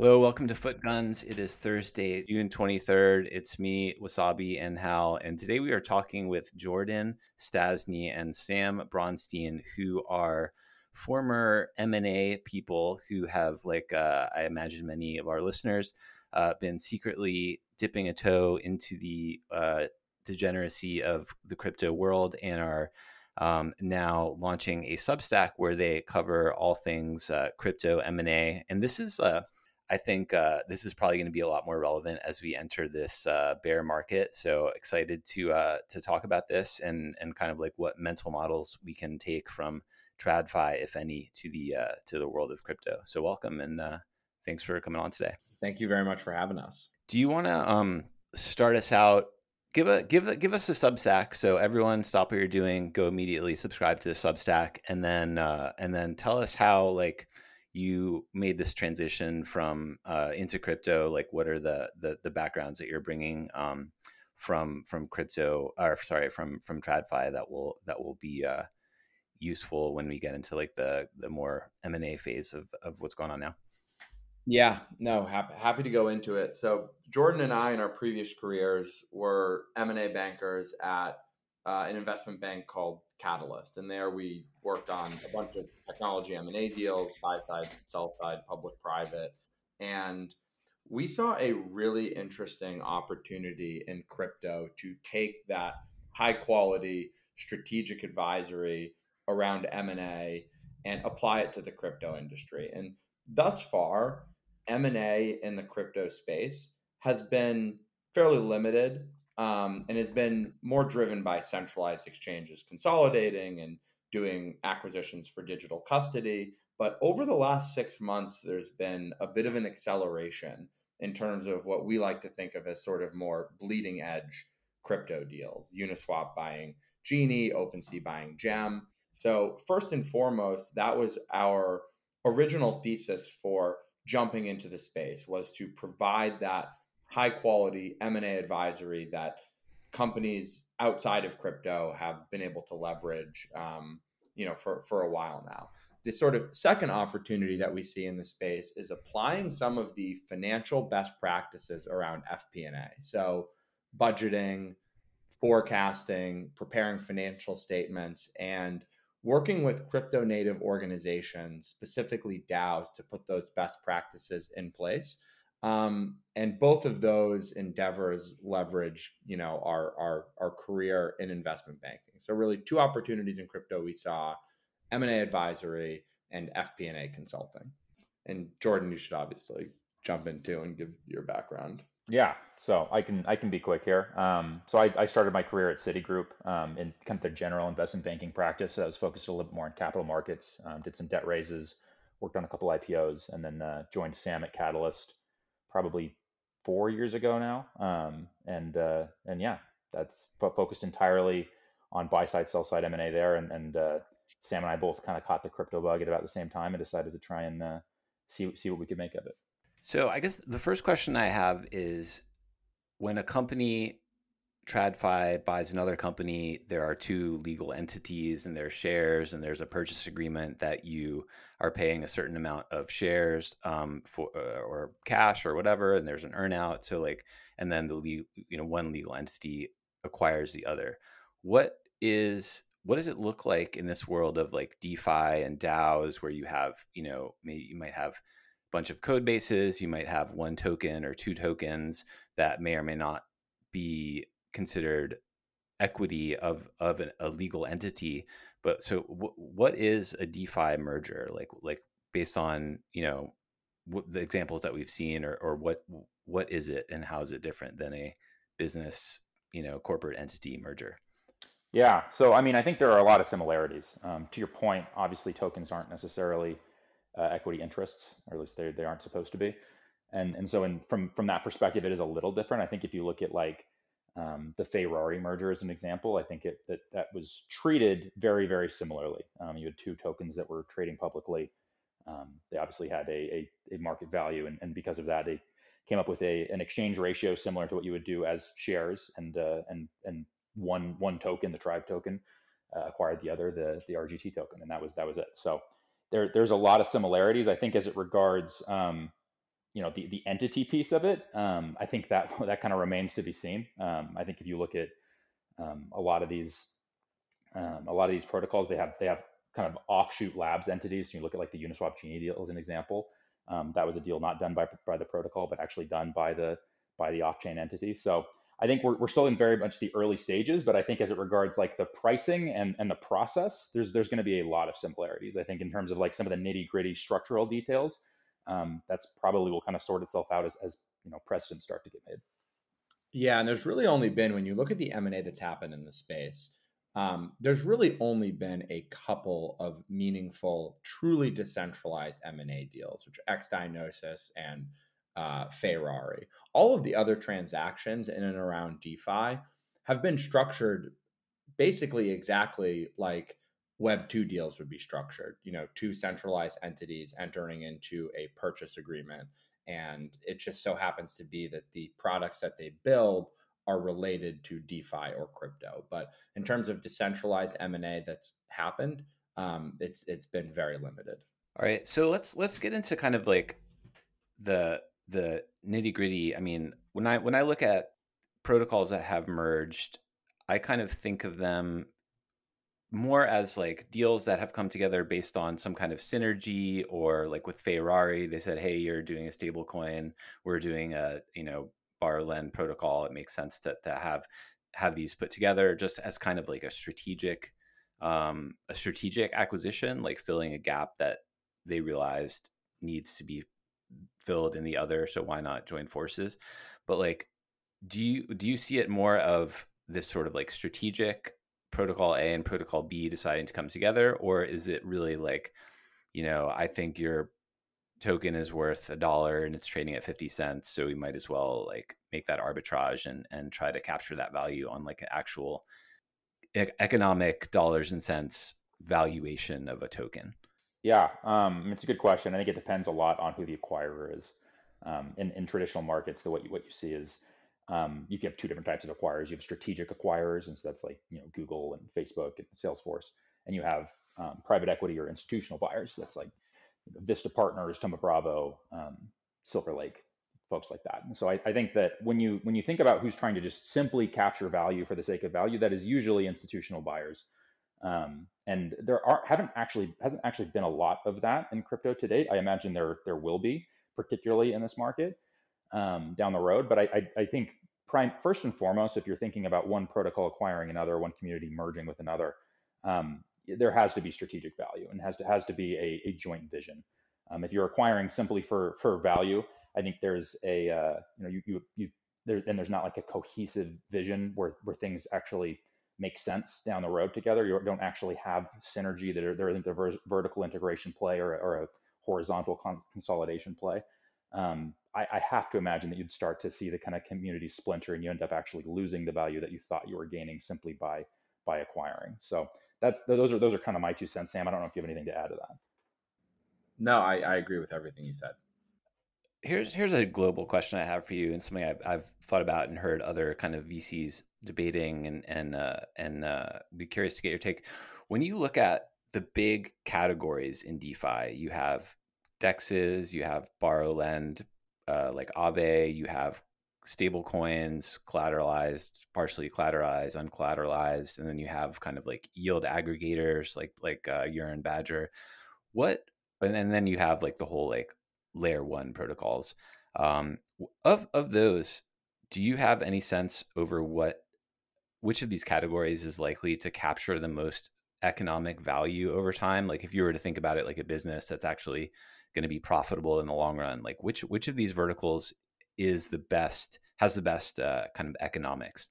Hello, welcome to Foot Guns. It is Thursday, June 23rd. It's me, Wasabi, and Hal. And today we are talking with Jordan Stastny and Sam Bronstein, who are former M&A people who have, like uh, I imagine many of our listeners, uh, been secretly dipping a toe into the uh, degeneracy of the crypto world and are um, now launching a Substack where they cover all things uh, crypto M&A. And this is uh, I think uh, this is probably going to be a lot more relevant as we enter this uh, bear market. So excited to uh, to talk about this and and kind of like what mental models we can take from TradFi, if any, to the uh, to the world of crypto. So welcome and uh, thanks for coming on today. Thank you very much for having us. Do you want to um, start us out? Give a give a, give us a Substack. So everyone, stop what you're doing, go immediately subscribe to the Substack, and then uh, and then tell us how like you made this transition from uh, into crypto like what are the, the the, backgrounds that you're bringing um, from from crypto or sorry from from tradfi that will that will be uh, useful when we get into like the the more m&a phase of, of what's going on now? Yeah no happy, happy to go into it. So jordan and i in our previous careers were m&a bankers at uh, an investment bank called Catalyst, and there we worked on a bunch of technology M and A deals, buy side, sell side, public, private, and we saw a really interesting opportunity in crypto to take that high quality strategic advisory around M&A and apply it to the crypto industry. And thus far, M&A in the crypto space has been fairly limited um, and has been more driven by centralized exchanges consolidating and doing acquisitions for digital custody. But over the last six months, there's been a bit of an acceleration in terms of what we like to think of as sort of more bleeding edge crypto deals. Uniswap buying Genie, OpenSea buying Gem. So, first and foremost, that was our original thesis for jumping into the space was to provide that high quality M&A advisory that companies outside of crypto have been able to leverage um, you know for, for a while now the sort of second opportunity that we see in the space is applying some of the financial best practices around FP&A. So budgeting, forecasting, preparing financial statements and working with crypto native organizations, specifically DAOs to put those best practices in place um, and both of those endeavors leverage, you know, our our our career in investment banking. So really, two opportunities in crypto we saw: M and A advisory and FP&A consulting. And Jordan, you should obviously jump in too and give your background. Yeah, so I can I can be quick here. Um, so I, I, started my career at Citigroup um, in kind of the general investment banking practice. So I was focused a little bit more on capital markets. Um, did some debt raises, worked on a couple IPOs, and then uh, joined Sam at Catalyst probably four years ago now. Um, and uh, and yeah, that's focused entirely on buy side, sell side M and A there. And, and uh, Sam and I both kind of caught the crypto bug at about the same time and decided to try and uh, see see what we could make of it. So I guess the first question I have is when a company TradFi buys another company, there are two legal entities and there's shares and there's a purchase agreement that you are paying a certain amount of shares um, for uh, or cash or whatever, and there's an earnout. So like, and then the le- you know one legal entity acquires the other. What is what does it look like in this world of like DeFi and DAOs where you have you know maybe you might have a bunch of code bases, you might have one token or two tokens that may or may not be considered equity of of an, a legal entity but so w- what is a defi merger? Like like based on you know the examples that we've seen or, or what what is it and how is it different than a business you know corporate entity merger? Yeah so i mean i think there are a lot of similarities. Um, to your point obviously tokens aren't necessarily uh, equity interests or at least they, they aren't supposed to be. And and so in, from from that perspective it is a little different. I think if you look at like um, the Fei-rari merger as an example, I think it that that was treated very very similarly. Um, you had two tokens that were trading publicly. Um, they obviously had a, a, a market value, and, and because of that, they came up with a an exchange ratio similar to what you would do as shares, and uh, and and one one token, the Tribe token, uh, acquired the other, the the RGT token, and that was that was it. So there there's a lot of similarities. I think as it regards um, you know the the entity piece of it, um, I think that that kind of remains to be seen. Um, I think if you look at um, a lot of these um, a lot of these protocols, they have they have kind of offshoot labs entities. So you look at like the Uniswap Genie deal as an example. Um, that was a deal not done by by the protocol, but actually done by the by the off chain entity. So I think we're, we're still in very much the early stages, but I think as it regards like the pricing and, and the process, there's there's going to be a lot of similarities. I think in terms of like some of the nitty gritty structural details, um, that's probably will kind of sort itself out as, as you know precedents start to get made. Yeah, and there's really only been when you look at the M and A that's happened in the space, um, there's really only been a couple of meaningful, truly decentralized M and A deals, which are xDai Gnosis and uh, Fei-rari. All of the other transactions in and around DeFi have been structured basically exactly like Web 2 deals would be structured. You know, two centralized entities entering into a purchase agreement. And it just so happens to be that the products that they build are related to DeFi or crypto. But in terms of decentralized M&A that's happened, um, it's it's been very limited. All right, so let's let's get into kind of like the the nitty gritty. I mean, when I when I look at protocols that have merged, I kind of think of them more as like deals that have come together based on some kind of synergy or like with Fei-rari, they said, Hey, you're doing a stable coin. We're doing a, you know, borrow lend protocol. It makes sense to, to have, have these put together just as kind of like a strategic, um, a strategic acquisition, like filling a gap that they realized needs to be filled in the other so why not join forces but like do you do you see it more of this sort of like strategic protocol a and protocol b deciding to come together or is it really like you know i think your token is worth a dollar and it's trading at 50 cents so we might as well like make that arbitrage and and try to capture that value on like an actual economic dollars and cents valuation of a token yeah, um, it's a good question. I think it depends a lot on who the acquirer is. Um, in, in traditional markets, the what you, what you see is um, you have two different types of acquirers. You have strategic acquirers, and so that's like you know Google and Facebook and Salesforce, and you have um, private equity or institutional buyers. So that's like Vista Partners, Thoma Bravo, um, Silver Lake, folks like that. And so I, I, think that when you when you think about who's trying to just simply capture value for the sake of value, that is usually institutional buyers. Um, and there are haven't actually hasn't actually been a lot of that in crypto to date. I imagine there there will be, particularly in this market um, down the road. But I, I, I think prime first and foremost, if you're thinking about one protocol acquiring another, one community merging with another, um, there has to be strategic value and has to has to be a, a joint vision. Um, if you're acquiring simply for for value, I think there's a uh, you know you you you there and there's not like a cohesive vision where where things actually make sense down the road together. You don't actually have synergy. that There, there isn't a ver- vertical integration play or, or a horizontal con- consolidation play. Um, I, I, have to imagine that you'd start to see the kind of community splinter, and you end up actually losing the value that you thought you were gaining simply by by acquiring. So that's those are those are kind of my two cents, Sam. I don't know if you have anything to add to that. No, I, I agree with everything you said here's here's a global question I have for you, and something I've, I've thought about and heard other kind of VCs debating, and and uh, and uh, be curious to get your take. When you look at the big categories in DeFi, you have dexes, you have borrow lend, uh, like Aave, you have stable coins, collateralized, partially collateralized, uncollateralized, and then you have kind of like yield aggregators like like uh, Yearn Badger. What and, and then you have like the whole like layer one protocols. Um, of of those, do you have any sense over what which of these categories is likely to capture the most economic value over time? Like if you were to think about it like a business that's actually going to be profitable in the long run, like which which of these verticals is the best has the best uh, kind of economics?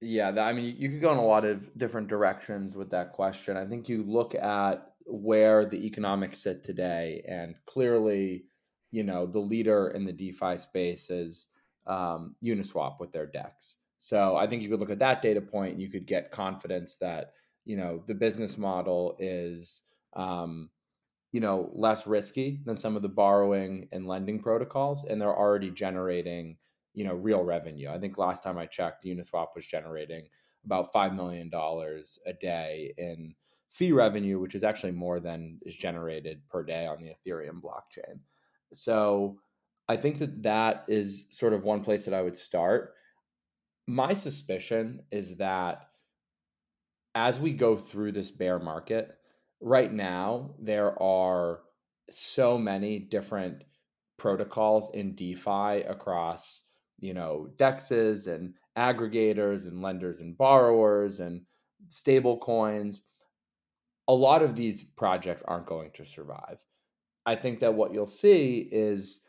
Yeah, that, I mean, you could go in a lot of different directions with that question. I think you look at where the economics sit today, and clearly, you know, the leader in the DeFi space is um, Uniswap with their DEX. So I think you could look at that data point, and you could get confidence that you know the business model is um, you know less risky than some of the borrowing and lending protocols, and they're already generating you know real revenue. I think last time I checked, Uniswap was generating about five million dollars a day in fee revenue, which is actually more than is generated per day on the Ethereum blockchain. So I think that that is sort of one place that I would start. My suspicion is that as we go through this bear market, right now there are so many different protocols in DeFi across, you know, dexes and aggregators and lenders and borrowers and stable coins. A lot of these projects aren't going to survive. I think that what you'll see is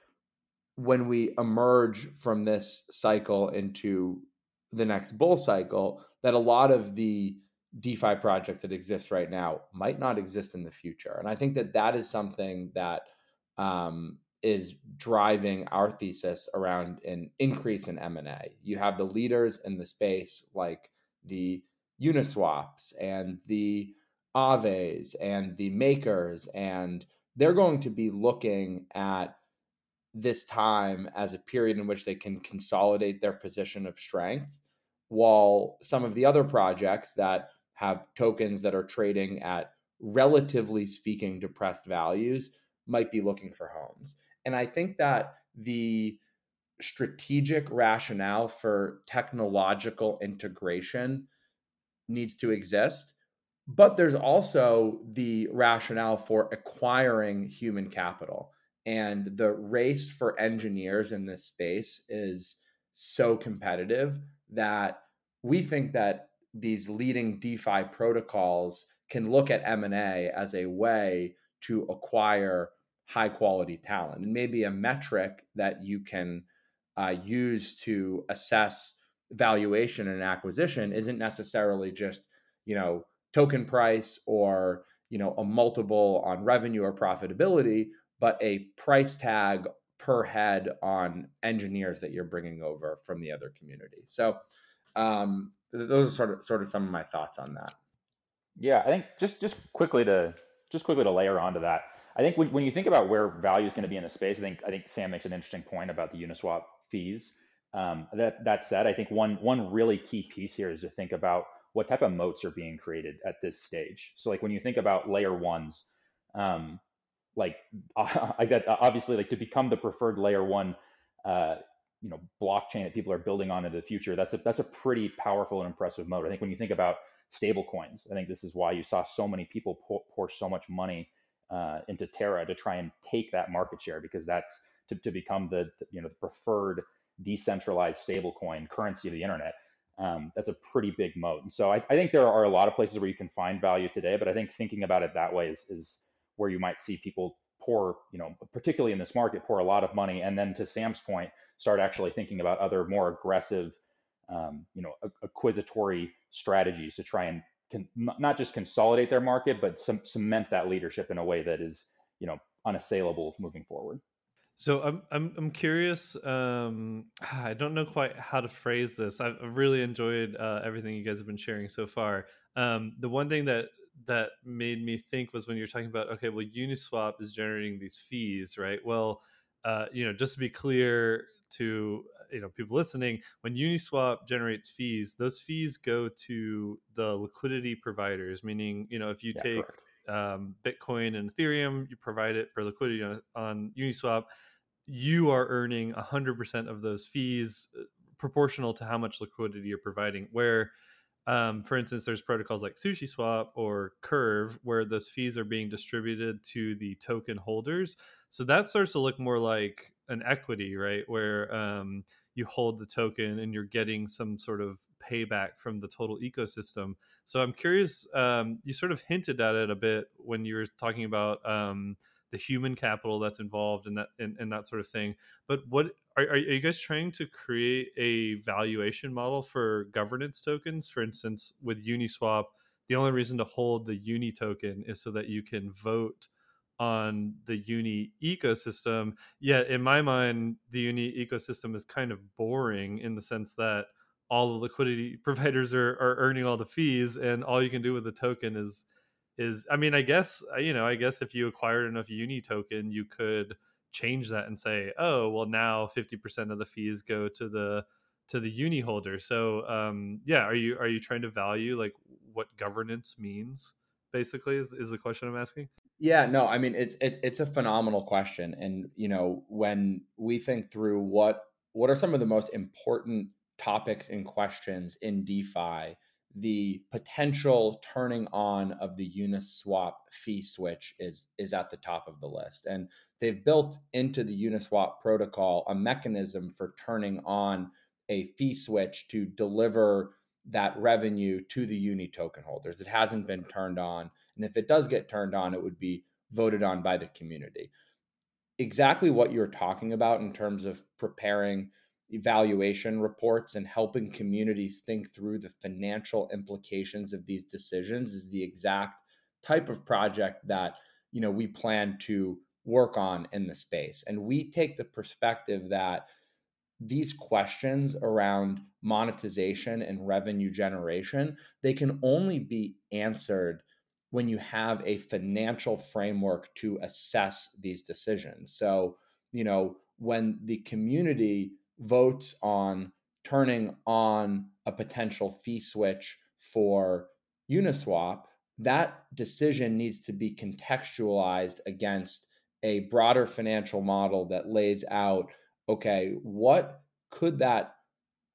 when we emerge from this cycle into the next bull cycle, that a lot of the DeFi projects that exist right now might not exist in the future. And I think that that is something that um, is driving our thesis around an increase in M&A. You have the leaders in the space like the Uniswaps and the Aaves and the makers and they're going to be looking at this time as a period in which they can consolidate their position of strength while some of the other projects that have tokens that are trading at relatively speaking depressed values might be looking for homes and I think that the strategic rationale for technological integration needs to exist. But there's also the rationale for acquiring human capital. And the race for engineers in this space is so competitive that we think that these leading DeFi protocols can look at M&A as a way to acquire high quality talent and maybe a metric that you can uh, use to assess valuation and acquisition isn't necessarily just you know token price or you know a multiple on revenue or profitability but a price tag per head on engineers that you're bringing over from the other community. So um, those are sort of sort of some of my thoughts on that yeah i think just just quickly to just quickly to layer onto that I think when, when you think about where value is going to be in the space, I think I think Sam makes an interesting point about the Uniswap fees. Um, that that said, I think one one really key piece here is to think about what type of moats are being created at this stage. So like when you think about layer ones, um, like I get obviously like to become the preferred layer one, uh, you know, blockchain that people are building on into the future. That's a that's a pretty powerful and impressive moat. I think when you think about stable coins, I think this is why you saw so many people pour, pour so much money uh, into Terra to try and take that market share because that's to, to become the you know the preferred decentralized stablecoin currency of the internet. Um, that's a pretty big moat. And so I, I, think there are a lot of places where you can find value today, but I think thinking about it that way is, is where you might see people pour, you know, particularly in this market, pour a lot of money, and then to Sam's point, start actually thinking about other more aggressive, um, you know, acquisitory strategies to try and not just consolidate their market, but some, cement that leadership in a way that is, you know, unassailable moving forward. So I'm I'm I'm curious. Um, I don't know quite how to phrase this. I've, really enjoyed uh, everything you guys have been sharing so far. Um, the one thing that that made me think was when you're talking about okay, well, Uniswap is generating these fees, right? Well, uh, you know, just to be clear to you know people listening when uniswap generates fees those fees go to the liquidity providers meaning you know if you yeah, take um, bitcoin and ethereum you provide it for liquidity on, on uniswap you are earning 100% of those fees uh, proportional to how much liquidity you're providing where um, for instance there's protocols like SushiSwap or curve where those fees are being distributed to the token holders. So that starts to look more like an equity, right? Where um, you hold the token and you're getting some sort of payback from the total ecosystem. So I'm curious. Um, you sort of hinted at it a bit when you were talking about um, the human capital that's involved in that and, and that sort of thing. But what are, are you guys trying to create a valuation model for governance tokens? For instance, with Uniswap, the only reason to hold the Uni token is so that you can vote on the uni ecosystem yet in my mind the uni ecosystem is kind of boring in the sense that all the liquidity providers are, are earning all the fees and all you can do with the token is is i mean i guess you know i guess if you acquired enough uni token you could change that and say oh well now 50% of the fees go to the to the uni holder. So um yeah are you are you trying to value like what governance means basically is, is the question i'm asking Yeah, no, I mean it's it, it's a phenomenal question, and you know when we think through what what are some of the most important topics and questions in DeFi, the potential turning on of the Uniswap fee switch is is at the top of the list, and they've built into the Uniswap protocol a mechanism for turning on a fee switch to deliver that revenue to the uni token holders. It hasn't been turned on. And if it does get turned on, it would be voted on by the community. Exactly what you're talking about in terms of preparing evaluation reports and helping communities think through the financial implications of these decisions is the exact type of project that you know we plan to work on in the space and we take the perspective that these questions around monetization and revenue generation they can only be answered when you have a financial framework to assess these decisions. So you know when the community votes on turning on a potential fee switch for uniswap that decision needs to be contextualized against a broader financial model that lays out okay, what could that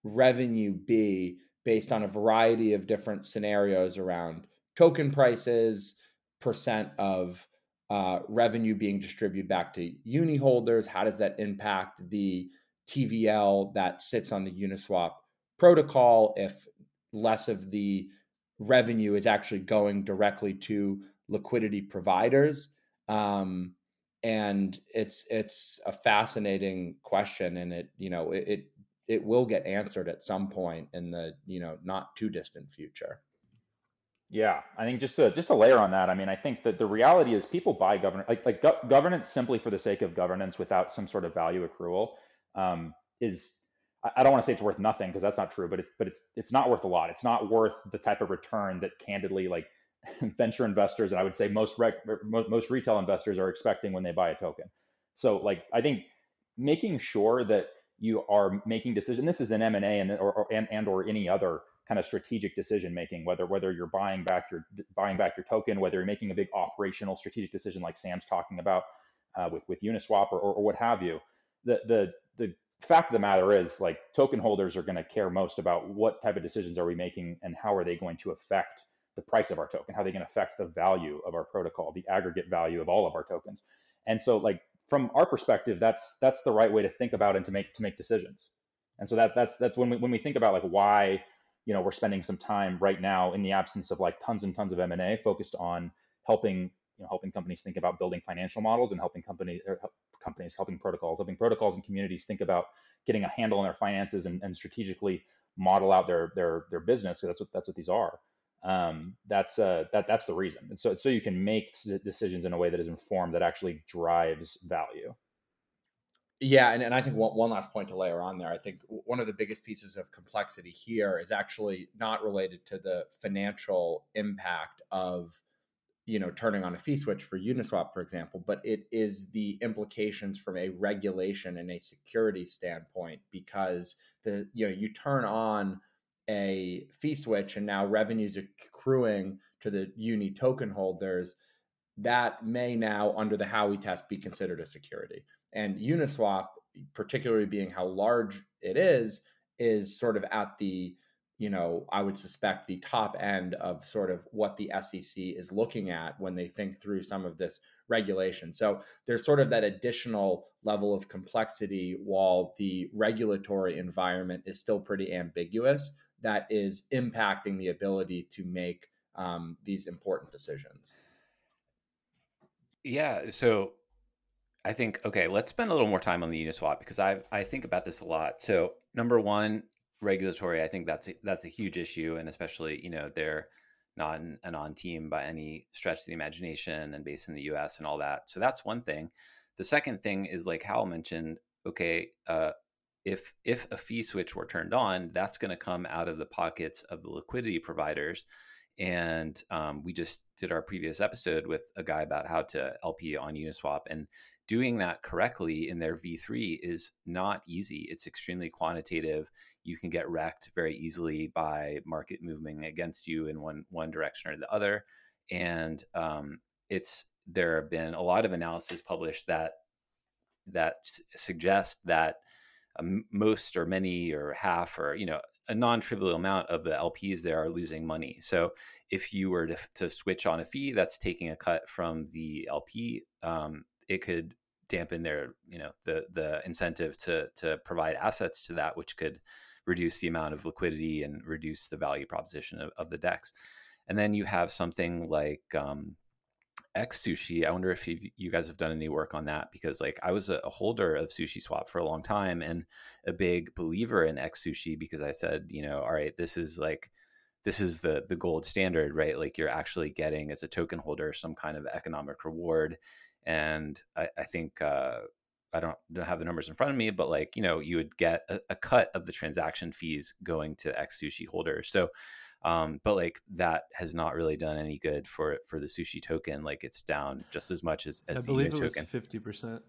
revenue be based on a variety of different scenarios around token prices, percent of uh, revenue being distributed back to uni holders? How does that impact the TVL that sits on the Uniswap protocol if less of the revenue is actually going directly to liquidity providers? Um, and it's it's a fascinating question and it you know it, it it will get answered at some point in the you know not too distant future yeah i think just to just to layer on that i mean i think that the reality is people buy governance like like go- governance simply for the sake of governance without some sort of value accrual um, is I don't want to say it's worth nothing because that's not true, but it's but it's it's not worth a lot. It's not worth the type of return that candidly like venture investors and I would say most rec- most retail investors are expecting when they buy a token. So like I think making sure that you are making decision. This is an M and A and or, or and, and or any other kind of strategic decision making. Whether whether you're buying back your buying back your token, whether you're making a big operational strategic decision like Sam's talking about uh, with with Uniswap or, or, or what have you. The the the fact of the matter is like token holders are going to care most about what type of decisions are we making and how are they going to affect the price of our token, how they can affect the value of our protocol, the aggregate value of all of our tokens. And so like from our perspective, that's that's the right way to think about and to make to make decisions. And so that that's that's when we when we think about like why you know we're spending some time right now in the absence of like tons and tons of M&A focused on helping you know helping companies think about building financial models and helping companies companies helping protocols helping protocols and communities think about getting a handle on their finances and, and strategically model out their their their business. So that's what that's what these are um, that's uh, that that's the reason. And so so you can make decisions in a way that is informed that actually drives value. Yeah, and, and I think one, one last point to layer on there. I think one of the biggest pieces of complexity here is actually not related to the financial impact of you know turning on a fee switch for Uniswap, for example, but it is the implications from a regulation and a security standpoint because the you know you turn on a fee switch and now revenues accruing to the uni token holders, that may now, under the Howey test, be considered a security. And Uniswap, particularly being how large it is, is sort of at the, you know, I would suspect the top end of sort of what the SEC is looking at when they think through some of this regulation. So there's sort of that additional level of complexity while the regulatory environment is still pretty ambiguous that is impacting the ability to make um, these important decisions. Yeah. So I think okay, let's spend a little more time on the Uniswap because I I think about this a lot. So number one, regulatory. I think that's a, that's a huge issue, and especially you know they're not an, on team by any stretch of the imagination, and based in the U.S. and all that. So that's one thing. The second thing is like Hal mentioned. Okay, uh, if if a fee switch were turned on, that's going to come out of the pockets of the liquidity providers. And um, we just did our previous episode with a guy about how to LP on Uniswap, and doing that correctly in their V3 is not easy. It's extremely quantitative. You can get wrecked very easily by market moving against you in one one direction or the other. And um, it's there have been a lot of analysis published that that suggest that most or many or half or you know a non-trivial amount of the LPs there are losing money. So if you were to, to switch on a fee that's taking a cut from the LP, um, it could dampen their you know the the incentive to to provide assets to that, which could reduce the amount of liquidity and reduce the value proposition of, of the DEX. And then you have something like um, X Sushi. I wonder if you, guys have done any work on that because, like, I was a, holder of Sushi Swap for a long time and a big believer in X Sushi because I said, you know, all right, this is like this is the the gold standard, right? Like, you're actually getting as a token holder some kind of economic reward, and I, I think. Uh, I don't don't have the numbers in front of me, but like you know, you would get a, a cut of the transaction fees going to X Sushi holders. So um, but like that has not really done any good for for the sushi token. Like it's down just as much as, as I the believe it token. Fifty percent.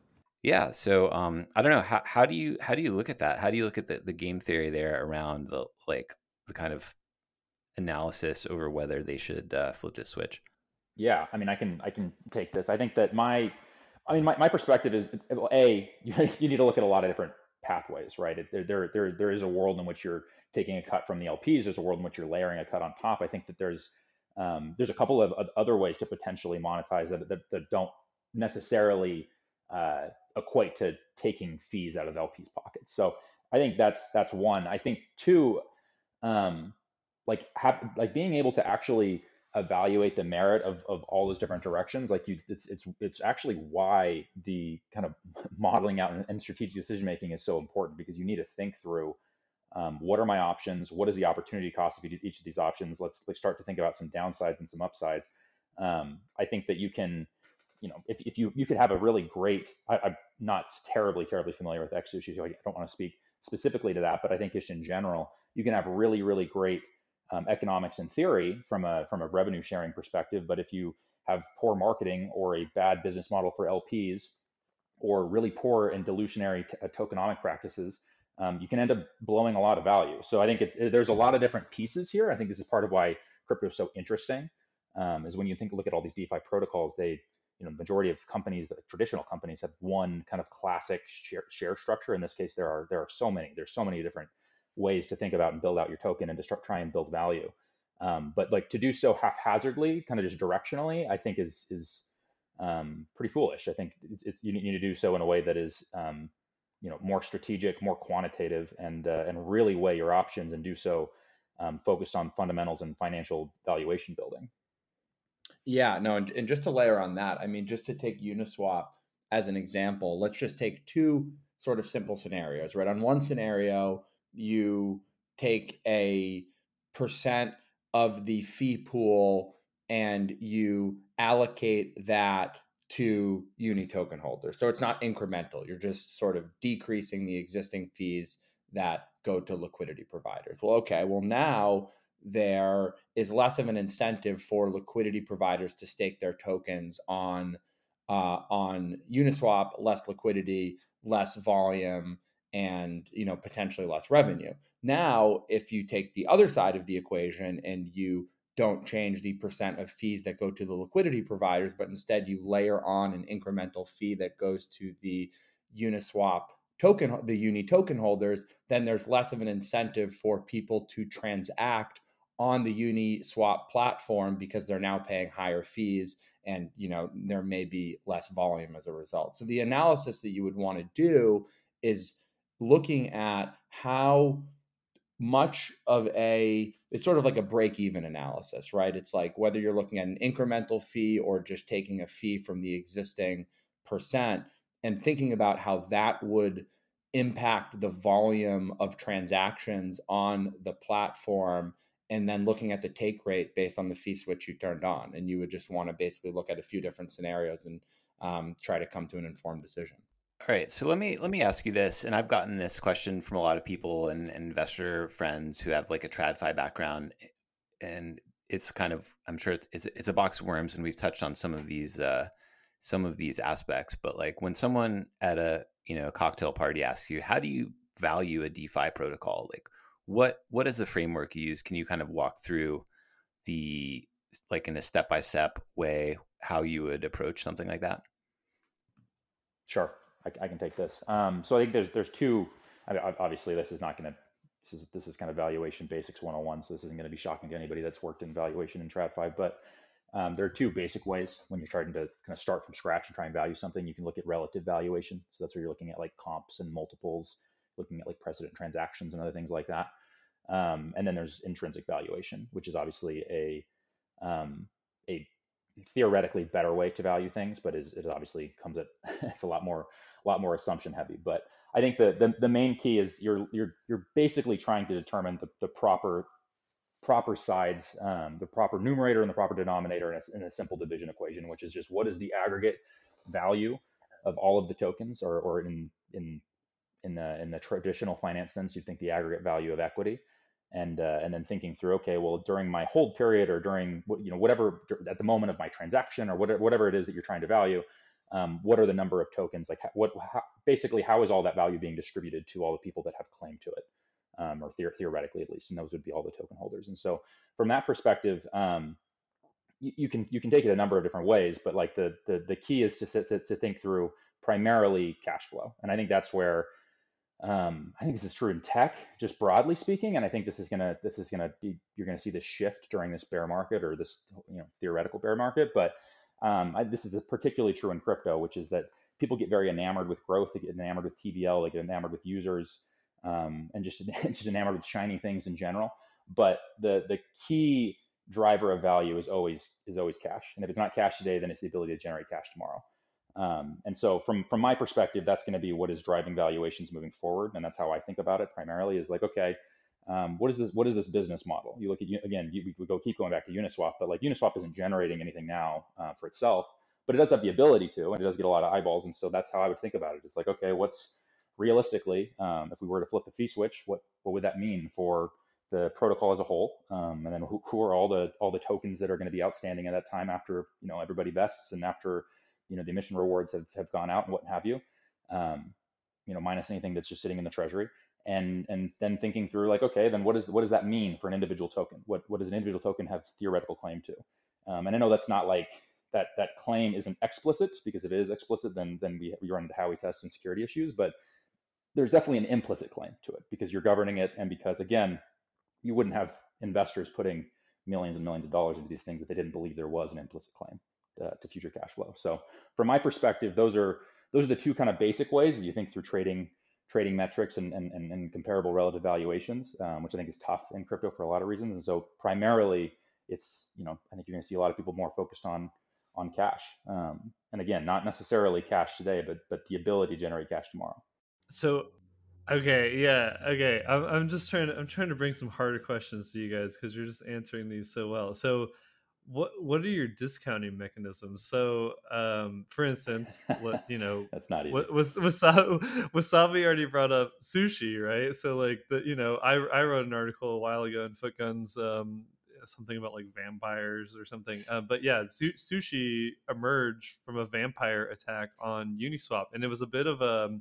Yeah. So um, I don't know how how do you how do you look at that? How do you look at the, the game theory there around the like the kind of analysis over whether they should uh, flip this switch? Yeah, I mean, I can I can take this. I think that my, I mean, my, my perspective is a you, you need to look at a lot of different pathways, right? There, there there there is a world in which you're taking a cut from the LPs. There's a world in which you're layering a cut on top. I think that there's um, there's a couple of other ways to potentially monetize that that, that don't necessarily uh, equate to taking fees out of LPs' pockets. So I think that's that's one. I think two, um, like have, like being able to actually evaluate the merit of, of all those different directions like you it's it's it's actually why the kind of modeling out and, and strategic decision making is so important because you need to think through um, what are my options? What is the opportunity cost of each of these options? Let's let's start to think about some downsides and some upsides. Um, I think that you can, you know, if, if you you could have a really great, I, am not terribly terribly familiar with XSushi, so I don't want to speak specifically to that, but I think just in general, you can have really really great um, economics in theory from a from a revenue sharing perspective, but if you have poor marketing or a bad business model for LPs, or really poor and dilutionary t- uh, tokenomic practices, um, you can end up blowing a lot of value. So I think it's, there's a lot of different pieces here. I think this is part of why crypto is so interesting. Um, is when you think look at all these DeFi protocols, they you know majority of companies, the traditional companies, have one kind of classic share, share structure. In this case, there are there are so many. There's so many different ways to think about and build out your token and to start try and build value. Um, but like to do so haphazardly, kind of just directionally, I think is is um, pretty foolish. I think it's, it's, you need to do so in a way that is um, you know more strategic, more quantitative, and uh, and really weigh your options and do so um, focused on fundamentals and financial valuation building. Yeah, no, and, and just to layer on that, I mean, just to take Uniswap as an example, let's just take two sort of simple scenarios, right? On one scenario, you take a percent of the fee pool and you allocate that to uni token holders. So it's not incremental. You're just sort of decreasing the existing fees that go to liquidity providers. Well, okay, well, now there is less of an incentive for liquidity providers to stake their tokens on uh, on Uniswap, less liquidity, less volume, and you know potentially less revenue. Now, if you take the other side of the equation and you don't change the percent of fees that go to the liquidity providers, but instead you layer on an incremental fee that goes to the Uniswap token, the Uni token holders, then there's less of an incentive for people to transact on the Uniswap platform because they're now paying higher fees and you know there may be less volume as a result. So the analysis that you would want to do is looking at how much of a it's sort of like a break even analysis right? It's like whether you're looking at an incremental fee or just taking a fee from the existing percent and thinking about how that would impact the volume of transactions on the platform and then looking at the take rate based on the fee switch you turned on. And you would just want to basically look at a few different scenarios and um, try to come to an informed decision all right, so let me let me ask you this, and I've gotten this question from a lot of people and, and investor friends who have like a TradFi background, and it's kind of I'm sure it's, it's, it's a box of worms, and we've touched on some of these uh, some of these aspects. But like when someone at a you know a cocktail party asks you, how do you value a DeFi protocol? Like what what is the framework you use? Can you kind of walk through the like in a step by step way how you would approach something like that? Sure, I, I can take this. Um, so I think there's there's two. I mean, obviously, this is not going to this is this is kind of valuation basics 101. So this isn't going to be shocking to anybody that's worked in valuation in TradFi. But um, there are two basic ways when you're trying to kind of start from scratch and try and value something. You can look at relative valuation. So that's where you're looking at like comps and multiples, looking at like precedent transactions and other things like that. Um, and then there's intrinsic valuation, which is obviously a um, a theoretically better way to value things, but is it obviously comes at it's a lot more a lot more assumption heavy. But I think the, the the main key is you're you're you're basically trying to determine the, the proper proper sides, um, the proper numerator and the proper denominator in a, in a simple division equation, which is just what is the aggregate value of all of the tokens, or or in in in the in the traditional finance sense, you'd think the aggregate value of equity and uh, and then thinking through okay well during my hold period or during you know whatever at the moment of my transaction or whatever, whatever it is that you're trying to value um, what are the number of tokens? Like what how, basically how is all that value being distributed to all the people that have claim to it? Um, or the- theoretically at least and those would be all the token holders. And so from that perspective um, you, can you can take it a number of different ways but like the the, the key is to, to to think through primarily cash flow. And i think that's where um, I think this is true in tech, just broadly speaking, and I think this is gonna this is gonna be you're gonna see this shift during this bear market or this you know theoretical bear market. But um, I, this is particularly true in crypto, which is that people get very enamored with growth, they get enamored with TVL, they get enamored with users, um, and just just enamored with shiny things in general. But the the key driver of value is always is always cash, and if it's not cash today, then it's the ability to generate cash tomorrow. Um, and so from from my perspective, that's going to be what is driving valuations moving forward, and that's how I think about it primarily. Is like, okay, um, what is this? What is this business model? You look at again, you, we could go keep going back to Uniswap, but like Uniswap isn't generating anything now uh, for itself, but it does have the ability to, and it does get a lot of eyeballs, and so that's how I would think about it. It's like, okay, what's realistically, um, if we were to flip the fee switch, what what would that mean for the protocol as a whole, um, and then who, who, are all the all the tokens that are going to be outstanding at that time after you know everybody vests and after you know the emission rewards have, have gone out and what have you um, you know minus anything that's just sitting in the treasury and and then thinking through like okay then what is what does that mean for an individual token what what does an individual token have theoretical claim to um, and i know that's not like that that claim isn't explicit because if it is explicit then then we, we run into Howey test and security issues but there's definitely an implicit claim to it because you're governing it and because again you wouldn't have investors putting millions and millions of dollars into these things if they didn't believe there was an implicit claim uh, to future cash flow. So from my perspective, those are those are the two kind of basic ways you think through trading trading metrics and, and, and comparable relative valuations, um, which I think is tough in crypto for a lot of reasons. And so primarily, it's you know I think you're going to see a lot of people more focused on on cash. Um, and again, not necessarily cash today, but but the ability to generate cash tomorrow. So okay yeah okay I'm, I'm just trying to i'm trying to bring some harder questions to you guys because you're just answering these so well so what what are your discounting mechanisms? So, um, for instance, what you know, that's not easy. What, was Wasabi, Wasabi already brought up sushi, right? So, like the you know, I I wrote an article a while ago in Footguns, um, something about like vampires or something. Uh, but yeah, su- sushi emerged from a vampire attack on Uniswap, and it was a bit of a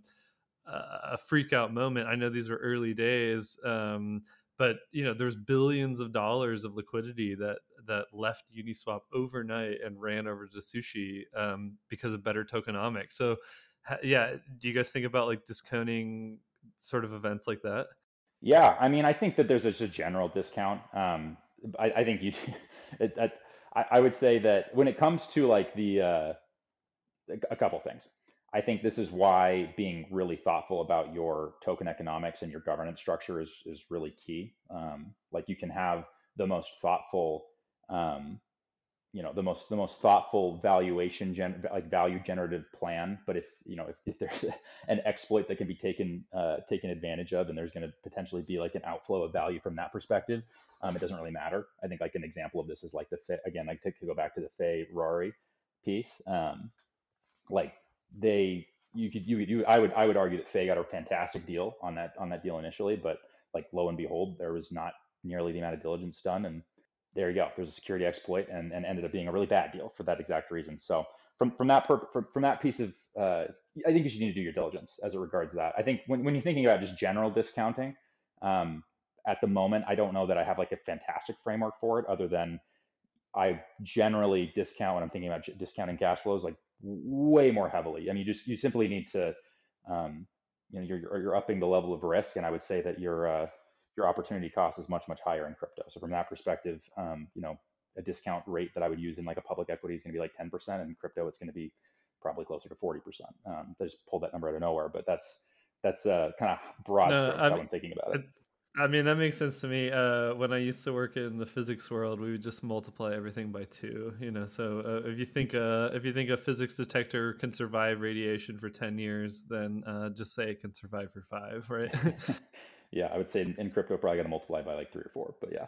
a freak out moment. I know these were early days. Um, but you know there's billions of dollars of liquidity that that left uniswap overnight and ran over to sushi um, because of better tokenomics. So yeah do you guys think about like discounting sort of events like that? Yeah i mean i think that there's just a general discount um, I, I, think you it, I, I, would say that when it comes to like the uh, a couple things I think this is why being really thoughtful about your token economics and your governance structure is is really key. Um, like you can have the most thoughtful, um, you know, the most the most thoughtful valuation gen, like value generative plan, but if you know if, if there's an exploit that can be taken uh, taken advantage of, and there's going to potentially be like an outflow of value from that perspective, um, it doesn't really matter. I think like an example of this is like the again, like to, to go back to the Fei-rari piece. Um, like they you could you could you I would I would argue that Fei got a fantastic deal on that on that deal initially, but like lo and behold, there was not nearly the amount of diligence done, and there you go. There's a security exploit, and, and ended up being a really bad deal for that exact reason. So from from that per, from, from that piece of, uh, I think you should need to do your diligence as it regards that. I think when when you're thinking about just general discounting, um, at the moment, I don't know that I have like a fantastic framework for it, other than I generally discount when I'm thinking about discounting cash flows like way more heavily. I mean, you just you simply need to, um, you know, you're you're upping the level of risk, and I would say that your uh, your opportunity cost is much much higher in crypto. So from that perspective, um, you know, a discount rate that I would use in like a public equity is going to be like 10%, and crypto it's going to be probably closer to 40%. Um, I just pulled that number out of nowhere, but that's that's uh, kind of broad no, strokes I how I'm thinking about it. I mean that makes sense to me. Uh, when I used to work in the physics world, we would just multiply everything by two. You know, so uh, if you think uh, if you think a physics detector can survive radiation for ten years, then uh, just say it can survive for five, right? yeah, I would say in, in crypto probably got to multiply by like three or four, but yeah.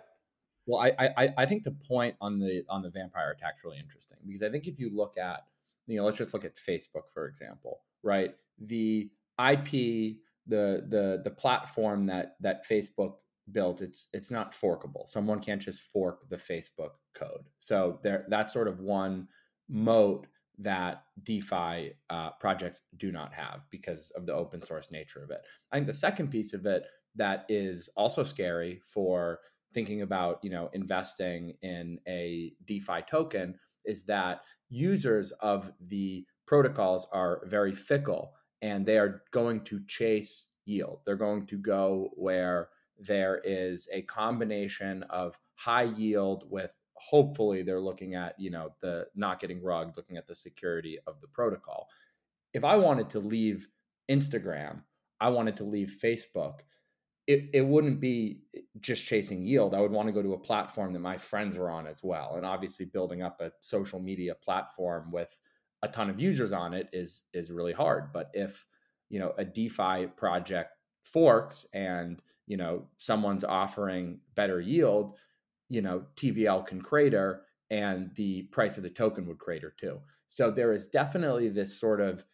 Well, I, I I think the point on the on the vampire attack is really interesting because I think if you look at you know let's just look at Facebook for example, right? The IP the the the platform that that Facebook built it's it's not forkable. Someone can't just fork the Facebook code. So there that's sort of one moat that DeFi uh, projects do not have because of the open source nature of it. I think the second piece of it that is also scary for thinking about you know investing in a DeFi token is that users of the protocols are very fickle and they are going to chase yield. They're going to go where there is a combination of high yield with hopefully they're looking at, you know, the not getting rugged, looking at the security of the protocol. If I wanted to leave Instagram, I wanted to leave Facebook, it, it wouldn't be just chasing yield. I would want to go to a platform that my friends are on as well. And obviously building up a social media platform with a ton of users on it is is really hard. But if you know a DeFi project forks and you know someone's offering better yield, you know TVL can crater and the price of the token would crater too. So there is definitely this sort of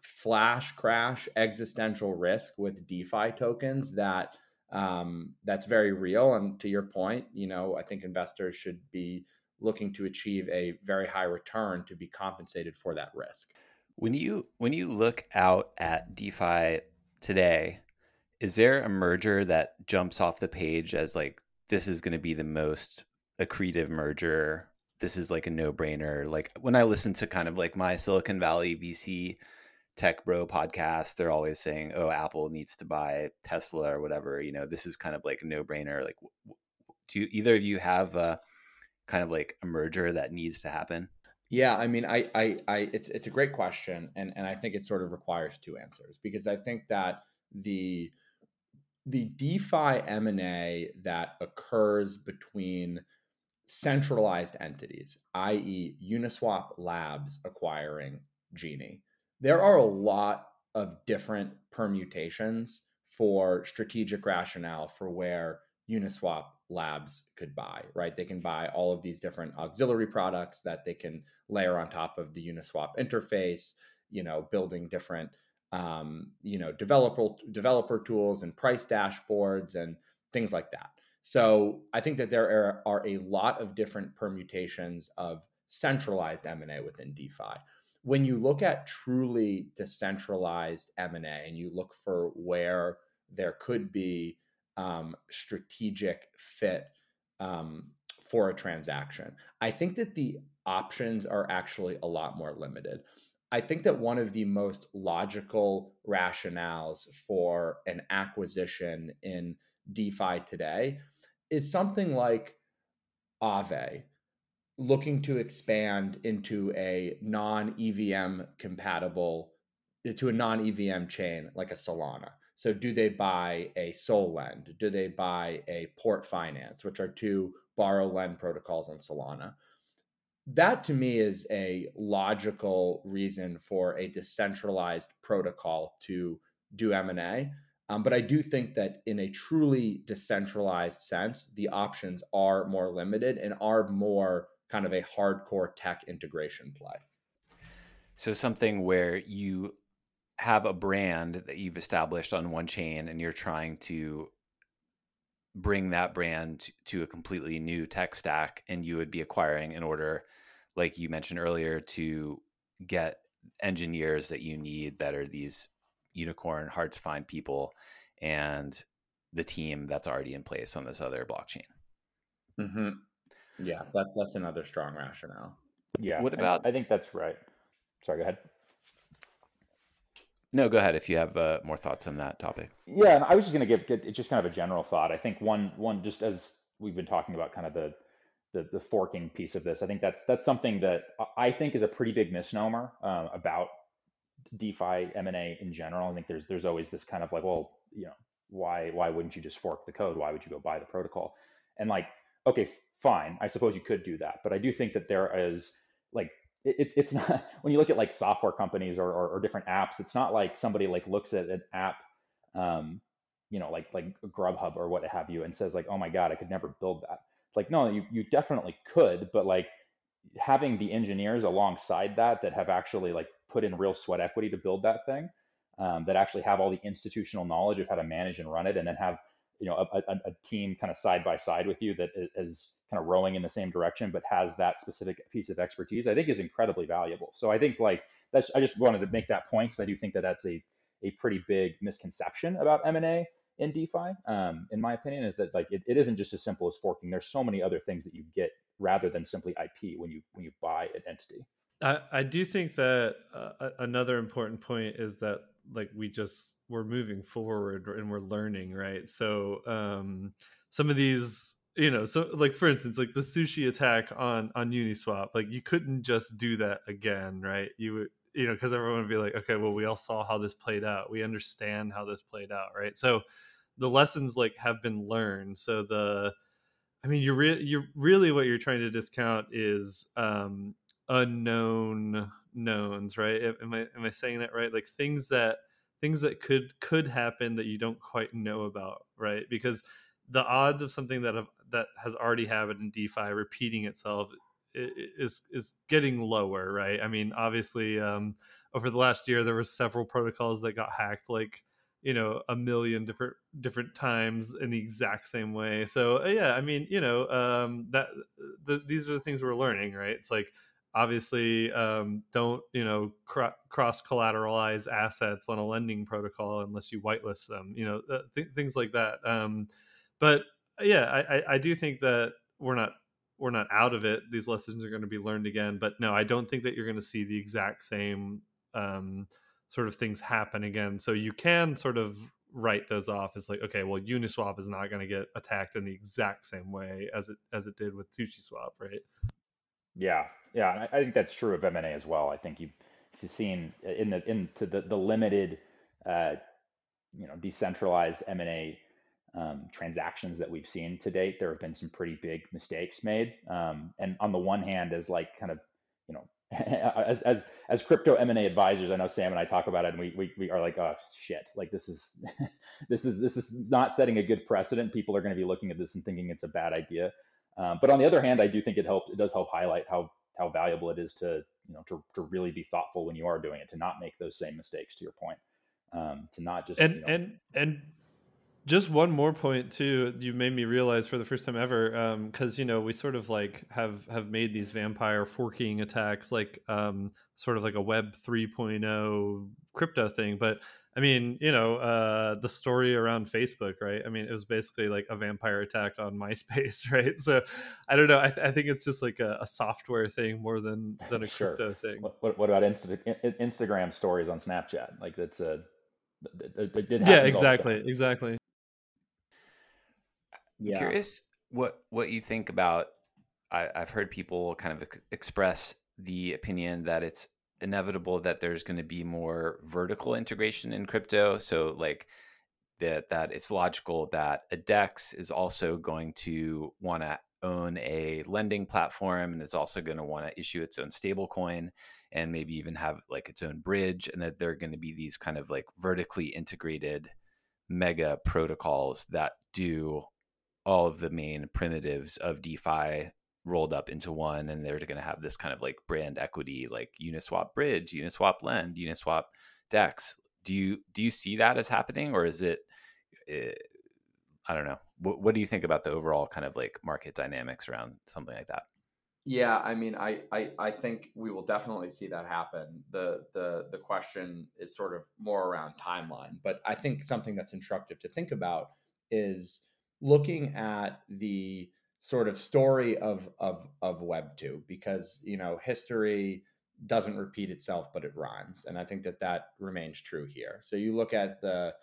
flash crash existential risk with DeFi tokens that um, that's very real. And to your point, you know, I think investors should be looking to achieve a very high return to be compensated for that risk. When you when you look out at DeFi today, is there a merger that jumps off the page as like this is going to be the most accretive merger? This is like a no-brainer. Like when I listen to kind of like my Silicon Valley VC tech bro podcast, they're always saying, "Oh, Apple needs to buy Tesla or whatever." You know, this is kind of like a no-brainer. Like, do either of you have a kind of like a merger that needs to happen? Yeah, I mean, I, I, I, it's it's a great question, and and I think it sort of requires two answers because I think that the the DeFi M and A that occurs between centralized entities, i.e., Uniswap Labs acquiring Genie, there are a lot of different permutations for strategic rationale for where Uniswap labs could buy, right? They can buy all of these different auxiliary products that they can layer on top of the Uniswap interface, you know, building different um, you know, developer developer tools and price dashboards and things like that. So I think that there are, are a lot of different permutations of centralized M&A within DeFi. When you look at truly decentralized M&A and you look for where there could be um, strategic fit um, for a transaction. I think that the options are actually a lot more limited. I think that one of the most logical rationales for an acquisition in DeFi today is something like Aave looking to expand into a non EVM compatible to a non EVM chain like a Solana. So, do they buy a Solend? Do they buy a Port Finance, which are two borrow lend protocols on Solana? That to me is a logical reason for a decentralized protocol to do M&A. Um, but I do think that in a truly decentralized sense, the options are more limited and are more kind of a hardcore tech integration play. So something where you have a brand that you've established on one chain and you're trying to bring that brand to a completely new tech stack and you would be acquiring in order like you mentioned earlier to get engineers that you need that are these unicorn hard to find people and the team that's already in place on this other blockchain mm-hmm. Yeah, that's that's another strong rationale. Yeah. What about- I think that's right. Sorry, go ahead. No, go ahead if you have uh, more thoughts on that topic. Yeah, and I was just going to give get, just kind of a general thought. I think one one just as we've been talking about kind of the, the the forking piece of this. I think that's that's something that I- think is a pretty big misnomer uh, about DeFi M and A in general. I think there's there's always this kind of like, well, you know, why why wouldn't you just fork the code? Why would you go buy the protocol? And like, okay, fine, I suppose you could do that, but I do think that there is like it, it's not when you look at like software companies or, or, or different apps it's not like somebody like looks at an app um, you know like like grubhub or what have you and says like oh my god i could never build that. It's like no you, you definitely could but like having the engineers alongside that that have actually like put in real sweat equity to build that thing um, that actually have all the institutional knowledge of how to manage and run it and then have you know a, a, a team kind of side by side with you that is kind of rowing in the same direction but has that specific piece of expertise i think is incredibly valuable. So i think like that's i just wanted to make that point because i do think that that's a, a pretty big misconception about m&a in defi um, in my opinion is that like it, it isn't just as simple as forking. There's so many other things that you get rather than simply ip when you when you buy an entity. I, I do think that uh, another important point is that like we just we're moving forward and we're learning right? So um some of these you know so like for instance like the sushi attack on on uniswap like you couldn't just do that again right? You would you know because everyone would be like okay well we all saw how this played out. We understand how this played out right? So the lessons like have been learned. So the i mean you're really you're really what you're trying to discount is um unknown knowns right? Am i am i saying that right? Like things that things that could could happen that you don't quite know about right? Because the odds of something that have that has already happened in defi repeating itself is is getting lower right? I mean obviously um over the last year there were several protocols that got hacked like you know a million different different times in the exact same way. So uh, yeah i mean you know um that the, these are the things we're learning right? It's like obviously um, don't you know cr- cross collateralize assets on a lending protocol unless you whitelist them you know uh, th- things like that um, but yeah I, I, I do think that we're not we're not out of it. These lessons are going to be learned again but no i don't think that you're going to see the exact same um, sort of things happen again. So you can sort of write those off as like okay well uniswap is not going to get attacked in the exact same way as it as it did with sushi swap right? Yeah, yeah, I think that's true of M and A as well. I think you've, you've seen in the into the the limited, uh, you know, decentralized M and A um, transactions that we've seen to date. There have been some pretty big mistakes made. Um, and on the one hand, as like kind of, you know, as as as crypto M and A advisors, I know Sam and I talk about it, and we we, we are like, oh shit, like this is this is this is not setting a good precedent. People are going to be looking at this and thinking it's a bad idea. Um, but on the other hand, I do think it helps. It does help highlight how how valuable it is to you know to to really be thoughtful when you are doing it, to not make those same mistakes. To your point, um, to not just and you know, and and just one more point too you made me realize for the first time ever because um, you know we sort of like have have made these vampire forking attacks like um, sort of like a web 3.0 crypto thing but I mean, you know, uh, the story around Facebook, right? I mean, it was basically like a vampire attack on MySpace, right? So, I don't know. I, th- I think it's just like a, a, software thing more than than a sure. crypto thing. What, what about Insta- Instagram stories on Snapchat? Like that's a it, it, it yeah, exactly, exactly. Yeah. Curious what what you think about. I, I've heard people kind of express the opinion that it's inevitable that there's going to be more vertical integration in crypto. So like that that it's logical that a DEX is also going to want to own a lending platform and it's also going to want to issue its own stablecoin and maybe even have like its own bridge and that there are going to be these kind of like vertically integrated mega protocols that do all of the main primitives of DeFi rolled up into one and they're going to have this kind of like brand equity like uniswap bridge uniswap lend uniswap dex. Do you do you see that as happening or is it uh, i don't know. What, what do you think about the overall kind of like market dynamics around something like that? Yeah i mean I, I i think we will definitely see that happen. The the the question is sort of more around timeline but i think something that's instructive to think about is looking at the sort of story of of of web 2 because you know history doesn't repeat itself but it rhymes and i think that that remains true here. So you look at the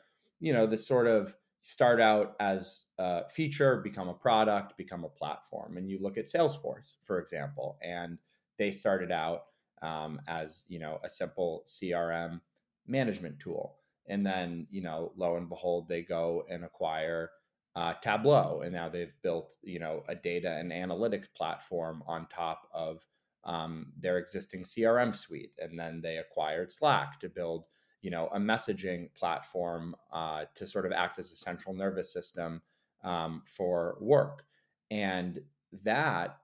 you know the sort of start out as a feature become a product become a platform and you look at salesforce for example and they started out um, as you know a simple crm management tool and then you know lo and behold they go and acquire uh, tableau and now they've built you know a data and analytics platform on top of um, their existing crm suite and then they acquired slack to build you know a messaging platform uh, to sort of act as a central nervous system um, for work. And that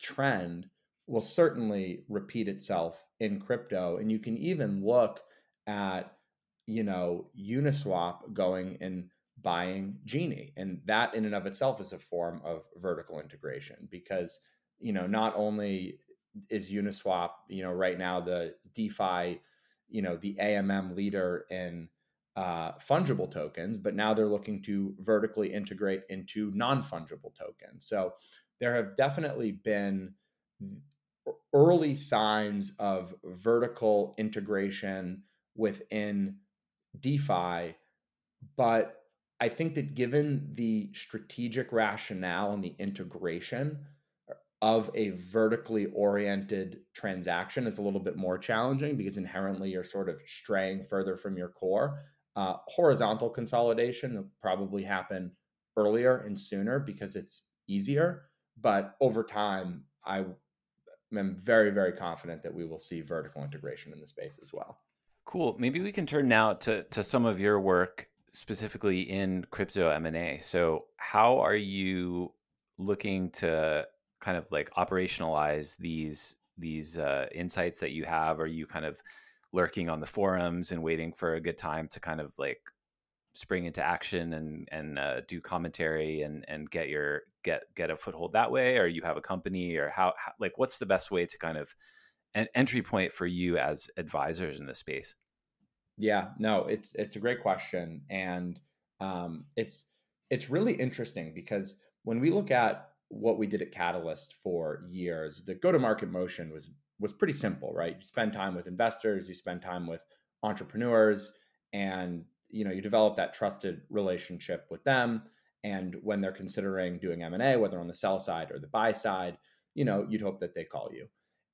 trend will certainly repeat itself in crypto and you can even look at you know uniswap going and buying genie and that in and of itself is a form of vertical integration because you know not only is uniswap you know right now the defi you know the AMM leader in uh, fungible tokens, but now they're looking to vertically integrate into non fungible tokens. So there have definitely been early signs of vertical integration within DeFi, but I think that given the strategic rationale and the integration, of a vertically oriented transaction is a little bit more challenging because inherently you're sort of straying further from your core. Uh, horizontal consolidation will probably happen earlier and sooner because it's easier. But over time, I am very, very confident that we will see vertical integration in the space as well. Cool. Maybe we can turn now to to some of your work specifically in crypto M&A. So, how are you looking to kind of like operationalize these these uh, insights that you have? Are you kind of lurking on the forums and waiting for a good time to kind of like spring into action and and uh, do commentary and and get your get get a foothold that way or you have a company or how, how like what's the best way to kind of an entry point for you as advisors in this space yeah no it's it's a great question and um, it's it's really interesting because when we look at what we did at Qatalyst for years, the go to market motion was was pretty simple, right? You spend time with investors, you spend time with entrepreneurs, and you know you develop that trusted relationship with them. And when they're considering doing M and A, whether on the sell side or the buy side, you know you'd hope that they call you.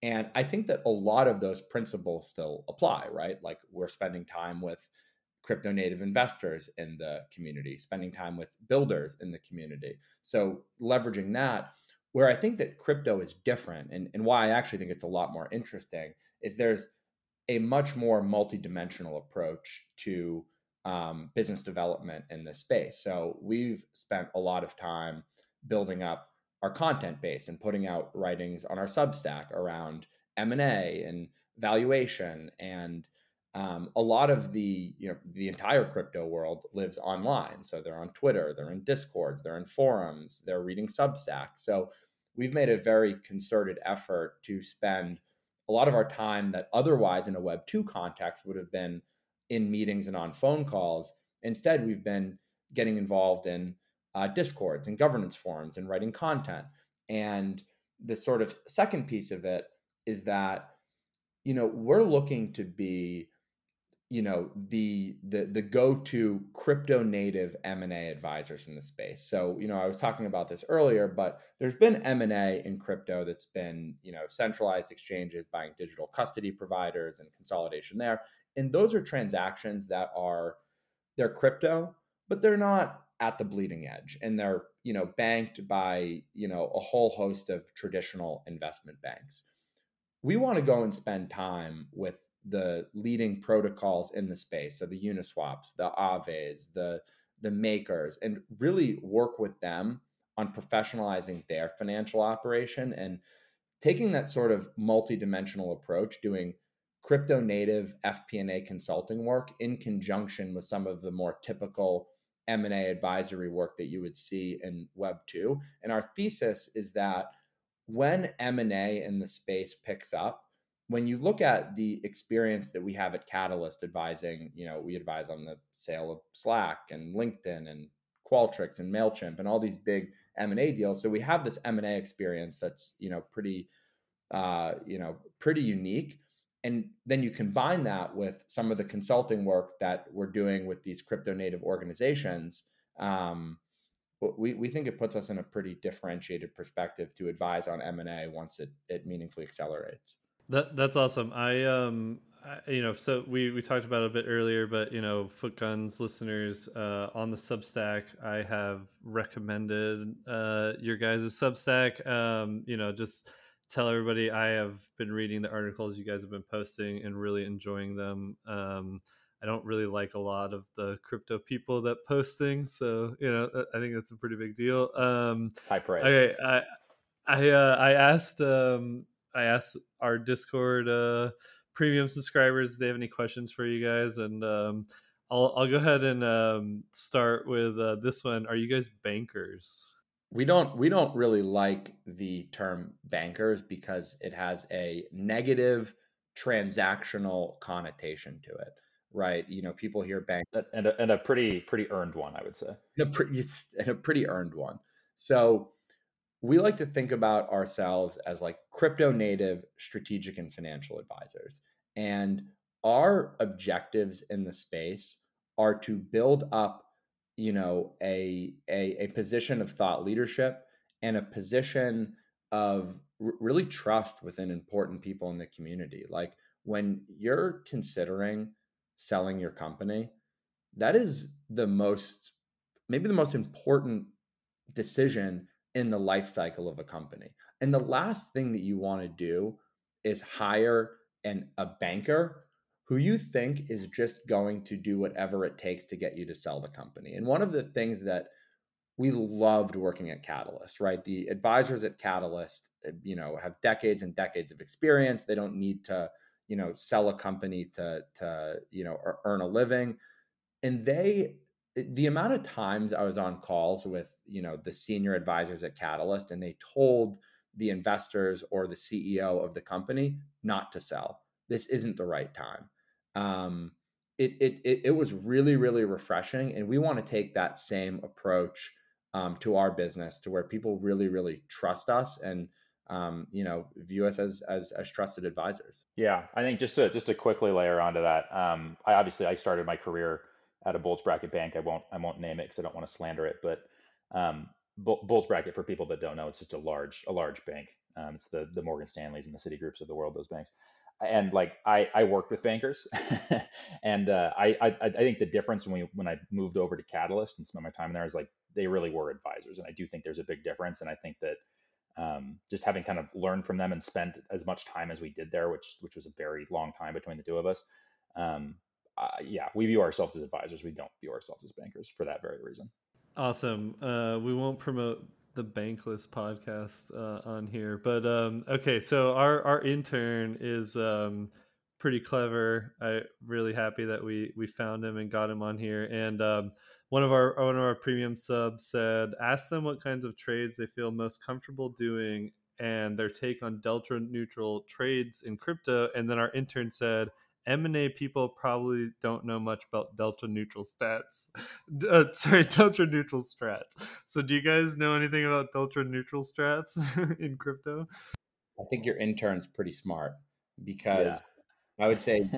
And I think that a lot of those principles still apply, right? Like we're spending time with crypto native investors in the community, spending time with builders in the community. So leveraging that, where I think that crypto is different and, and why I actually think it's a lot more interesting is there's a much more multidimensional approach to um, business development in this space. So we've spent a lot of time building up our content base and putting out writings on our Substack around M and A and valuation and um, a lot of the you know the entire crypto world lives online. So they're on twitter they're in discords they're in forums they're reading substack. So we've made a very concerted effort to spend a lot of our time that otherwise in a web 2 context would have been in meetings and on phone calls. Instead we've been getting involved in uh, discords and governance forums and writing content. And the sort of second piece of it is that you know we're looking to be you know the the the go-to crypto native m&a advisors in the space. So you know i was talking about this earlier but there's been m&a in crypto that's been you know centralized exchanges buying digital custody providers and consolidation there. And those are transactions that are they're crypto but they're not at the bleeding edge and they're you know banked by you know a whole host of traditional investment banks. We want to go and spend time with the leading protocols in the space, so the Uniswaps, the Aaves the the makers, and really work with them on professionalizing their financial operation and taking that sort of multi-dimensional approach, doing crypto native FP&A consulting work in conjunction with some of the more typical M&A advisory work that you would see in Web 2. And our thesis is that when M&A in the space picks up, when you look at the experience that we have at Qatalyst advising, you know, we advise on the sale of Slack and LinkedIn and Qualtrics and Mailchimp and all these big M and A deals. So we have this M and A experience that's you know pretty uh, you know pretty unique. And then you combine that with some of the consulting work that we're doing with these crypto native organizations. Um, we, we think it puts us in a pretty differentiated perspective to advise on M&A once it, it meaningfully accelerates. That that's awesome. I um I, you know so we we talked about it a bit earlier, but you know Footguns listeners uh, on the Substack, I have recommended uh, your guys' Substack. Um, you know just tell everybody I have been reading the articles you guys have been posting and really enjoying them. Um, I don't really like a lot of the crypto people that post things, so you know I think that's a pretty big deal. Um, High praise. Okay, I I uh, I asked um, I asked our Discord uh, premium subscribers if they have any questions for you guys, and um, I'll I'll go ahead and um, start with uh, this one. Are you guys bankers? We don't we don't really like the term bankers because it has a negative transactional connotation to it right? You know, people hear bank and a, and a pretty pretty earned one, I would say. And a pretty and a pretty earned one. So we like to think about ourselves as like crypto native strategic and financial advisors. And our objectives in the space are to build up, you know, a a, a position of thought leadership and a position of r- really trust within important people in the community. Like when you're considering selling your company, that is the most, maybe the most important decision in the life cycle of a company. And the last thing that you want to do is hire an a banker who you think is just going to do whatever it takes to get you to sell the company. And one of the things that we loved working at Qatalyst, right? The advisors at Qatalyst, eh, you know, have decades and decades of experience. They don't need to you know sell a company to to you know earn a living and they the amount of times i was on calls with you know the senior advisors at Qatalyst and they told the investors or the ceo of the company not to sell this isn't the right time um, it, it, it, it was really really refreshing and we want to take that same approach um, to our business to where people really really trust us and um, you know, view us as, as as trusted advisors. Yeah, I think just to just to quickly layer onto that, um, I obviously I started my career at a bulge bracket bank. I won't I won't name it because I don't want to slander it, but um, bulge bracket for people that don't know, it's just a large a large bank. Um, it's the the Morgan Stanleys and the Citigroups of the world. Those banks. And like I, I worked with bankers, and uh, I, I I think the difference when we when I moved over to Qatalyst and spent my time there is like they really were advisors, and I do think there's a big difference. And I think that um, just having kind of learned from them and spent as much time as we did there, which which was a very long time between the two of us. Um, uh, yeah, we view ourselves as advisors. We don't view ourselves as bankers for that very reason. Awesome. Uh, we won't promote the Bankless podcast uh, on here, but um, okay. So our our intern is um, pretty clever. I really happy that we we found him and got him on here. And um, one of our one of our premium subs said, ask them what kinds of trades they feel most comfortable doing and their take on delta neutral trades in crypto. And then our intern said, M&A people probably don't know much about delta neutral stats. Uh, sorry, delta neutral strats. So do you guys know anything about delta neutral strats in crypto? I think your intern's pretty smart because I would say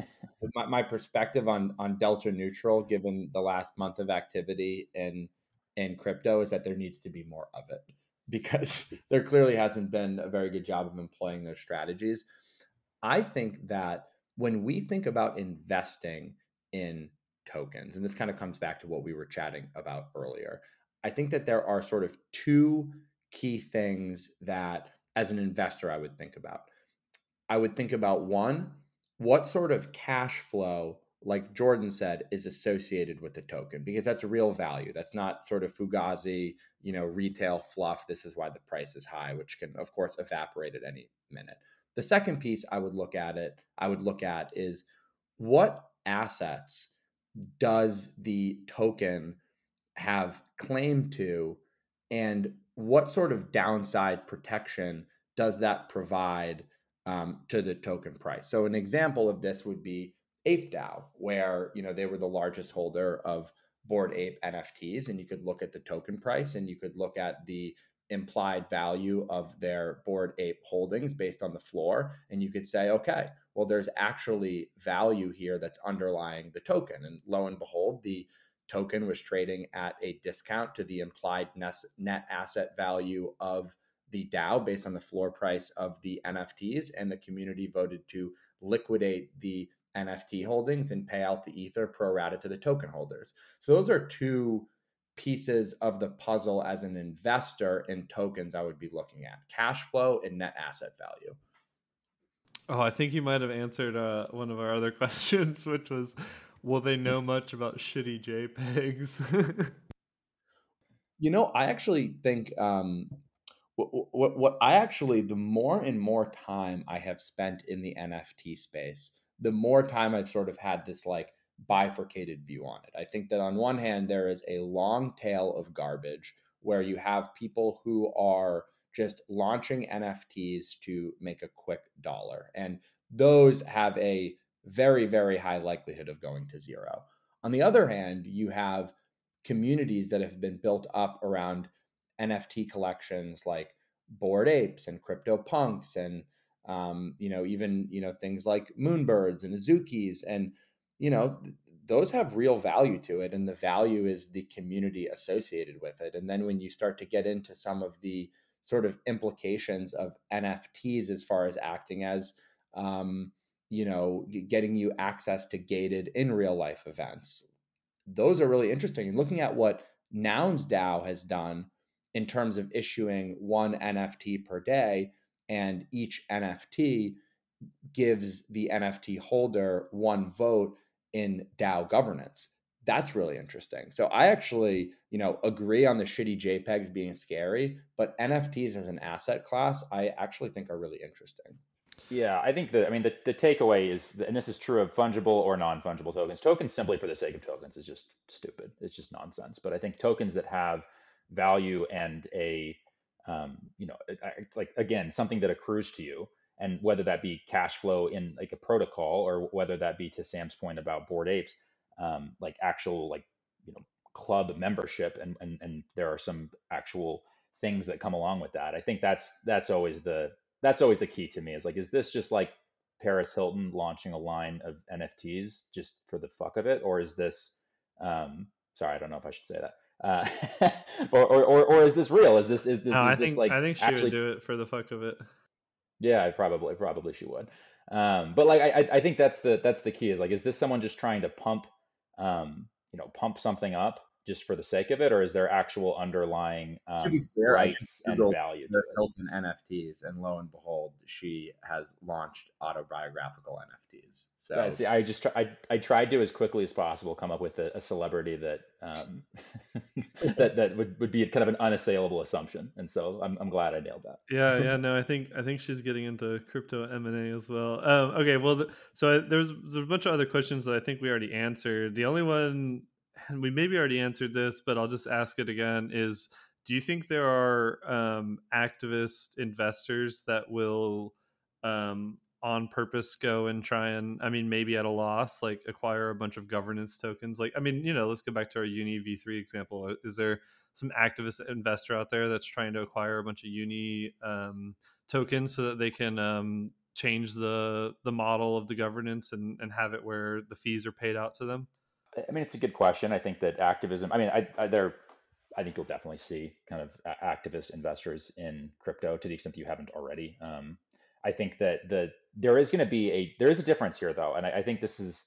my, my perspective on on delta neutral, given the last month of activity in in crypto, is that there needs to be more of it because there clearly hasn't been a very good job of employing those strategies. I think that when we think about investing in tokens, and this kind of comes back to what we were chatting about earlier, I think that there are sort of two key things that, as an investor, I would think about. I would think about one, what sort of cash flow like jordan said is associated with the token because that's real value that's not sort of fugazi you know retail fluff this is why the price is high which can of course evaporate at any minute the second piece i would look at it i would look at is what assets does the token have claim to and what sort of downside protection does that provide um, to the token price. So an example of this would be ApeDAO, where you know they were the largest holder of Bored Ape NFTs, and you could look at the token price, and you could look at the implied value of their Bored Ape holdings based on the floor, and you could say, okay, well, there's actually value here that's underlying the token, and lo and behold, the token was trading at a discount to the implied net asset value of the DAO based on the floor price of the NFTs, and the community voted to liquidate the NFT holdings and pay out the ether pro rata to the token holders. So those are two pieces of the puzzle as an investor in tokens I would be looking at cash flow and net asset value. Oh, I think you might have answered uh, one of our other questions, which was will they know much about shitty JPEGs? you know, I actually think um, what, what, what I actually, the more and more time I have spent in the NFT space, the more time I've sort of had this like bifurcated view on it. I think that on one hand, there is a long tail of garbage where you have people who are just launching NFTs to make a quick dollar. And those have a very, very high likelihood of going to zero. On the other hand, you have communities that have been built up around NFT collections like Bored Apes and Crypto Punks and um, you know even you know things like Moonbirds and Azukis and you know those have real value to it and the value is the community associated with it and then when you start to get into some of the sort of implications of nfts as far as acting as um, you know getting you access to gated in real life events those are really interesting and looking at what nouns dao has done in terms of issuing one nft per day and each nft gives the nft holder one vote in DAO governance. That's really interesting. So I actually, you know, agree on the shitty JPEGs being scary, but NFTs as an asset class, I actually think are really interesting. Yeah, I think the I mean the, the takeaway is and this is true of fungible or non-fungible tokens. Tokens simply for the sake of tokens is just stupid. It's just nonsense. But I think tokens that have value and a um, you know, like again, something that accrues to you and whether that be cash flow in like a protocol or whether that be to Sam's point about Bored Apes, um, like actual like you know club membership and, and and there are some actual things that come along with that. I think that's that's always the that's always the key to me is like is this just like Paris Hilton launching a line of NFTs just for the fuck of it or is this um, sorry I don't know if I should say that. Uh, or, or, or is this real? Is this is this, no, is I this think like I think she actually... would do it for the fuck of it. Yeah, probably, probably she would. Um, but like, I, I think that's the that's the key is like, is this someone just trying to pump, um, you know, pump something up just for the sake of it, or is there actual underlying um, fair, rights and value? There's Hilton NFTs, and lo and behold, she has launched autobiographical NFTs. So yeah, see, I just I I tried to as quickly as possible come up with a, a celebrity that um, that that would, would be kind of an unassailable assumption, and so I'm I'm glad I nailed that. Yeah, yeah, no, I think I think she's getting into crypto M and A as well. Um, okay, well, the, so there's there's a bunch of other questions that I think we already answered. The only one, and we maybe already answered this, but I'll just ask it again: is do you think there are um, activist investors that will um, on purpose go and try and i mean maybe at a loss like acquire a bunch of governance tokens like i mean you know let's go back to our uni v3 example uh, is there some activist investor out there that's trying to acquire a bunch of uni um, tokens so that they can um, change the the model of the governance and, and have it where the fees are paid out to them i mean it's a good question i think that activism i mean I, I there I think you'll definitely see kind of activist investors in crypto to the extent that you haven't already. Um, I think that the there is going to be a there is a difference here though, and I, I think this is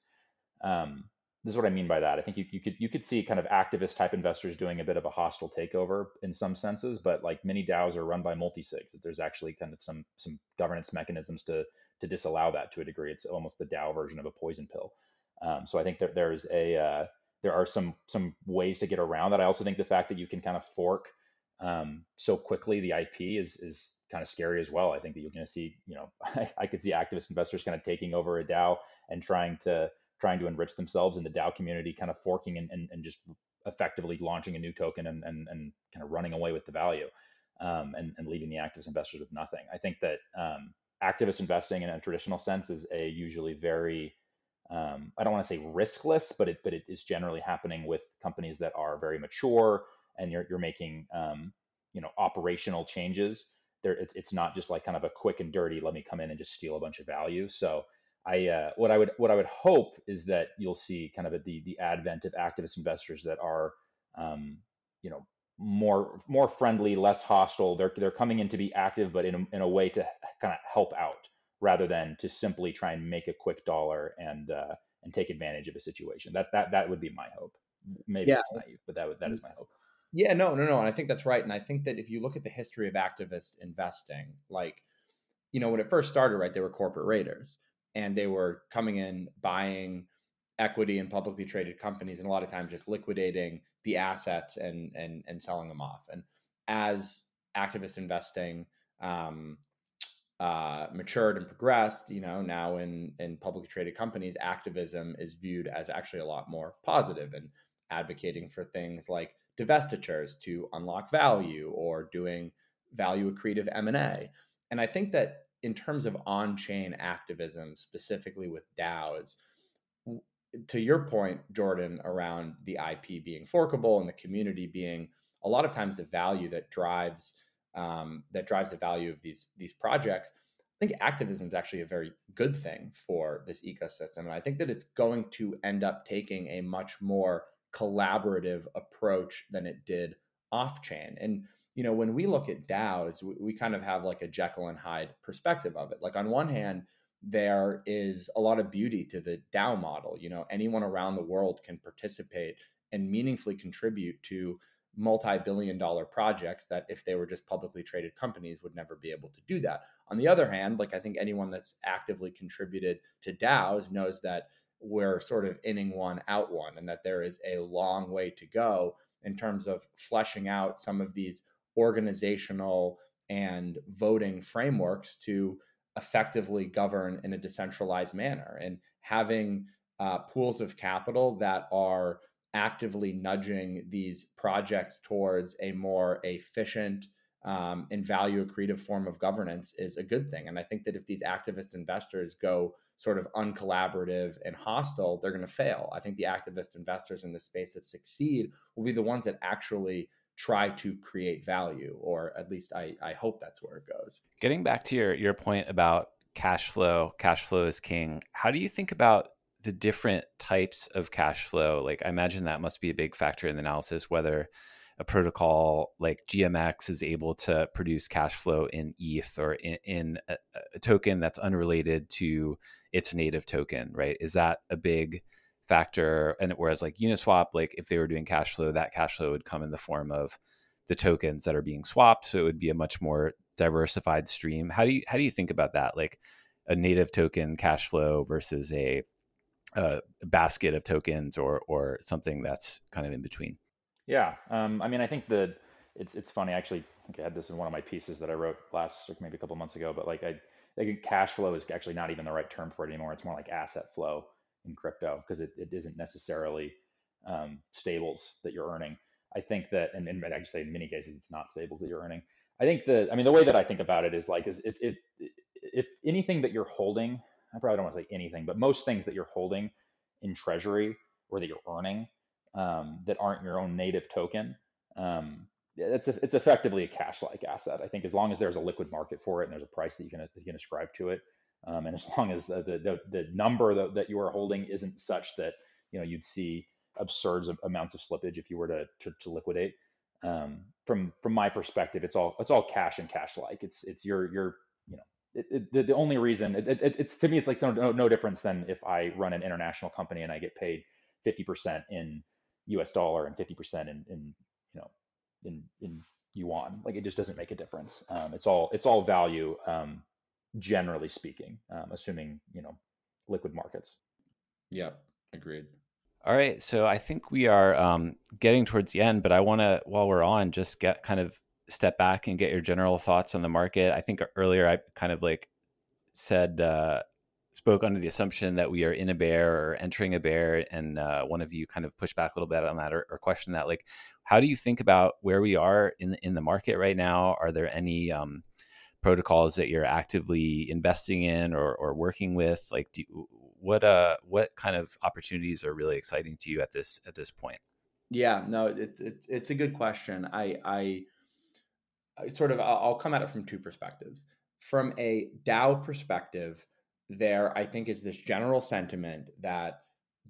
um, this is what I mean by that. I think you, you could you could see kind of activist type investors doing a bit of a hostile takeover in some senses, but like many DAOs are run by multi-sigs. That there's actually kind of some some governance mechanisms to to disallow that to a degree. It's almost the DAO version of a poison pill. Um, so I think that there's a uh, there are some some ways to get around that. I also think the fact that you can kind of fork um, so quickly the IP is is kind of scary as well. I think that you're going to see, you know, I, I, could see activist investors kind of taking over a DAO and trying to trying to enrich themselves in the DAO community, kind of forking and, and, and just effectively launching a new token and, and, and kind of running away with the value um, and, and leaving the activist investors with nothing. I think that um, activist investing in a traditional sense is a usually very um, I don't want to say riskless, but it but it is generally happening with companies that are very mature and you're you're making um, you know operational changes. There, it's it's not just like kind of a quick and dirty. Let me come in and just steal a bunch of value. So I uh, what I would what I would hope is that you'll see kind of a, the the advent of activist investors that are um, you know more more friendly, less hostile. They're they're coming in to be active, but in a, in a way to kind of help out rather than to simply try and make a quick dollar and uh, and take advantage of a situation. That that that would be my hope. Maybe yeah. it's naive, but that would, that is my hope. Yeah, no, no, no. And I think that's right. And I think that if you look at the history of activist investing, like, you know, when it first started, right, they were corporate raiders and they were coming in, buying equity in publicly traded companies, and a lot of times just liquidating the assets and and and selling them off. And as activist investing um, uh, matured and progressed, you know, now in in publicly traded companies, activism is viewed as actually a lot more positive and advocating for things like divestitures to unlock value or doing value accretive M&A. And I think that in terms of on-chain activism, specifically with DAOs, to your point, Jordan, around the IP being forkable and the community being a lot of times the value that drives um, that drives the value of these these projects. I think activism is actually a very good thing for this ecosystem, and I think that it's going to end up taking a much more collaborative approach than it did off chain. And you know, when we look at DAOs, we, we, kind of have like a Jekyll and Hyde perspective of it. Like on one hand, there is a lot of beauty to the DAO model. You know, anyone around the world can participate and meaningfully contribute to multi-billion dollar projects that if they were just publicly traded companies would never be able to do that. On the other hand, like I think anyone that's actively contributed to DAOs knows that we're sort of inning one out one and that there is a long way to go in terms of fleshing out some of these organizational and voting frameworks to effectively govern in a decentralized manner. And having uh, pools of capital that are actively nudging these projects towards a more efficient um, and value accretive form of governance is a good thing. And I think that if these activist investors go sort of uncollaborative and hostile, they're going to fail. I think the activist investors in the space that succeed will be the ones that actually try to create value, or at least I, I hope that's where it goes. Getting back to your your point about cash flow, cash flow is king. How do you think about the different types of cash flow? Like I imagine that must be a big factor in the analysis, whether a protocol like GMX is able to produce cash flow in ETH or in, in a, a, token that's unrelated to its native token, right? Is that a big factor? And whereas like Uniswap, like if they were doing cash flow, that cash flow would come in the form of the tokens that are being swapped, so it would be a much more diversified stream. How do you how do you think about that? Like a native token cash flow versus a, a basket of tokens or or something that's kind of in between. Yeah, um, I mean, I think that it's it's funny. Actually, I had this in one of my pieces that I wrote last, or maybe a couple months ago. But like, I, I think cash flow is actually not even the right term for it anymore. It's more like asset flow in crypto because it, it isn't necessarily um, stables that you're earning. I think that, and, and I say in many cases, it's not stables that you're earning. I think that, I mean, the way that I think about it is like, is if, if anything that you're holding, I probably don't want to say anything, but most things that you're holding in treasury or that you're earning um, that aren't your own native token. Um, it's a, it's effectively a cash-like asset. I think as long as there's a liquid market for it and there's a price that you can you can ascribe to it, um, and as long as the the, the number that, that you are holding isn't such that you know you'd see absurd amounts of slippage if you were to to, to liquidate. Um, from from my perspective, it's all it's all cash and cash-like. It's it's your your you know it, it, the, the only reason it, it's to me it's like no, no difference than if I run an international company and I get paid 50% in US dollar and 50% in, in you know, in, in yuan. Like it just doesn't make a difference. Um, it's all, it's all value, um, generally speaking, um, assuming, you know, liquid markets. Yeah, agreed. All right. So I think we are um, getting towards the end, but I want to, while we're on, just get kind of step back and get your general thoughts on the market. I think earlier I kind of like said, uh, spoke under the assumption that we are in a bear or entering a bear, and uh, one of you kind of pushed back a little bit on that or, or questioned that. Like, how do you think about where we are in in the market right now? Are there any um, protocols that you're actively investing in or, or working with? Like, do, what uh what kind of opportunities are really exciting to you at this at this point? Yeah, no, it, it, it's a good question. I, I, I sort of I'll come at it from two perspectives. From a DAO perspective, there I think is this general sentiment that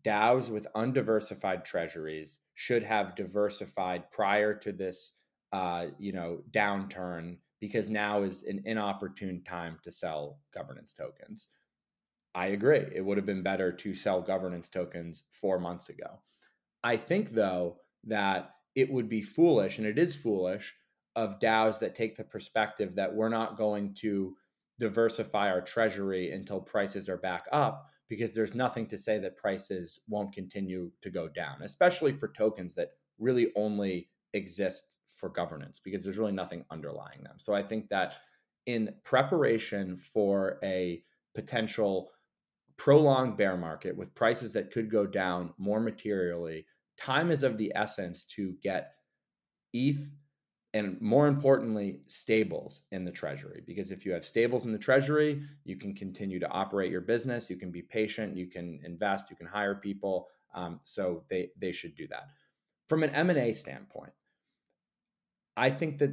DAOs with undiversified treasuries should have diversified prior to this, uh, you know, downturn because now is an inopportune time to sell governance tokens. I agree. It would have been better to sell governance tokens four months ago. I think, though, that it would be foolish, and it is foolish, of DAOs that take the perspective that we're not going to diversify our treasury until prices are back up because there's nothing to say that prices won't continue to go down, especially for tokens that really only exist for governance because there's really nothing underlying them. So I think that in preparation for a potential prolonged bear market with prices that could go down more materially, time is of the essence to get ETH and more importantly, stables in the treasury. Because if you have stables in the treasury, you can continue to operate your business, you can be patient, you can invest, you can hire people. Um, so they they should do that. From an M and A standpoint, I think that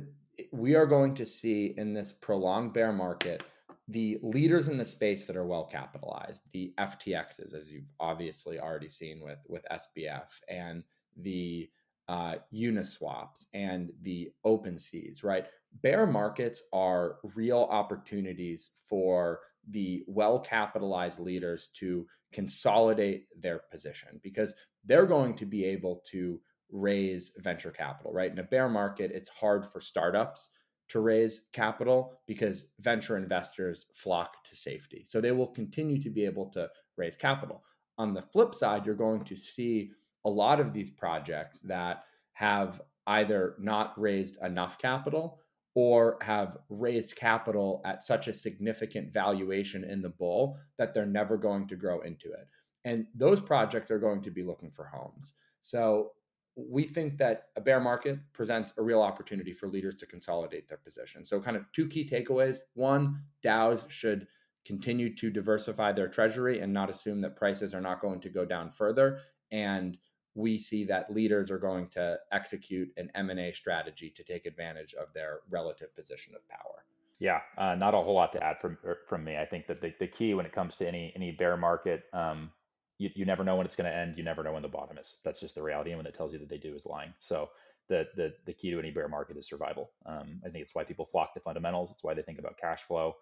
we are going to see in this prolonged bear market the leaders in the space that are well capitalized, the FTXs, as you've obviously already seen with with SBF, and the uh, Uniswaps and the OpenSeas, right? Bear markets are real opportunities for the well capitalized leaders to consolidate their position because they're going to be able to raise venture capital, right? In a bear market, it's hard for startups to raise capital because venture investors flock to safety. So they will continue to be able to raise capital. On the flip side, you're going to see a lot of these projects that have either not raised enough capital or have raised capital at such a significant valuation in the bull that they're never going to grow into it. And those projects are going to be looking for homes. So we think that a bear market presents a real opportunity for leaders to consolidate their position. So, kind of two key takeaways. One, DAOs should continue to diversify their treasury and not assume that prices are not going to go down further. And we see that leaders are going to execute an M&A strategy to take advantage of their relative position of power. Yeah, uh, not a whole lot to add from er, from me. I think that the, the key when it comes to any any bear market, um, you, you never know when it's going to end. You never know when the bottom is. That's just the reality. And when it tells you that they do is lying. So the the, the key to any bear market is survival. Um, I think it's why people flock to fundamentals. It's why they think about cash flow.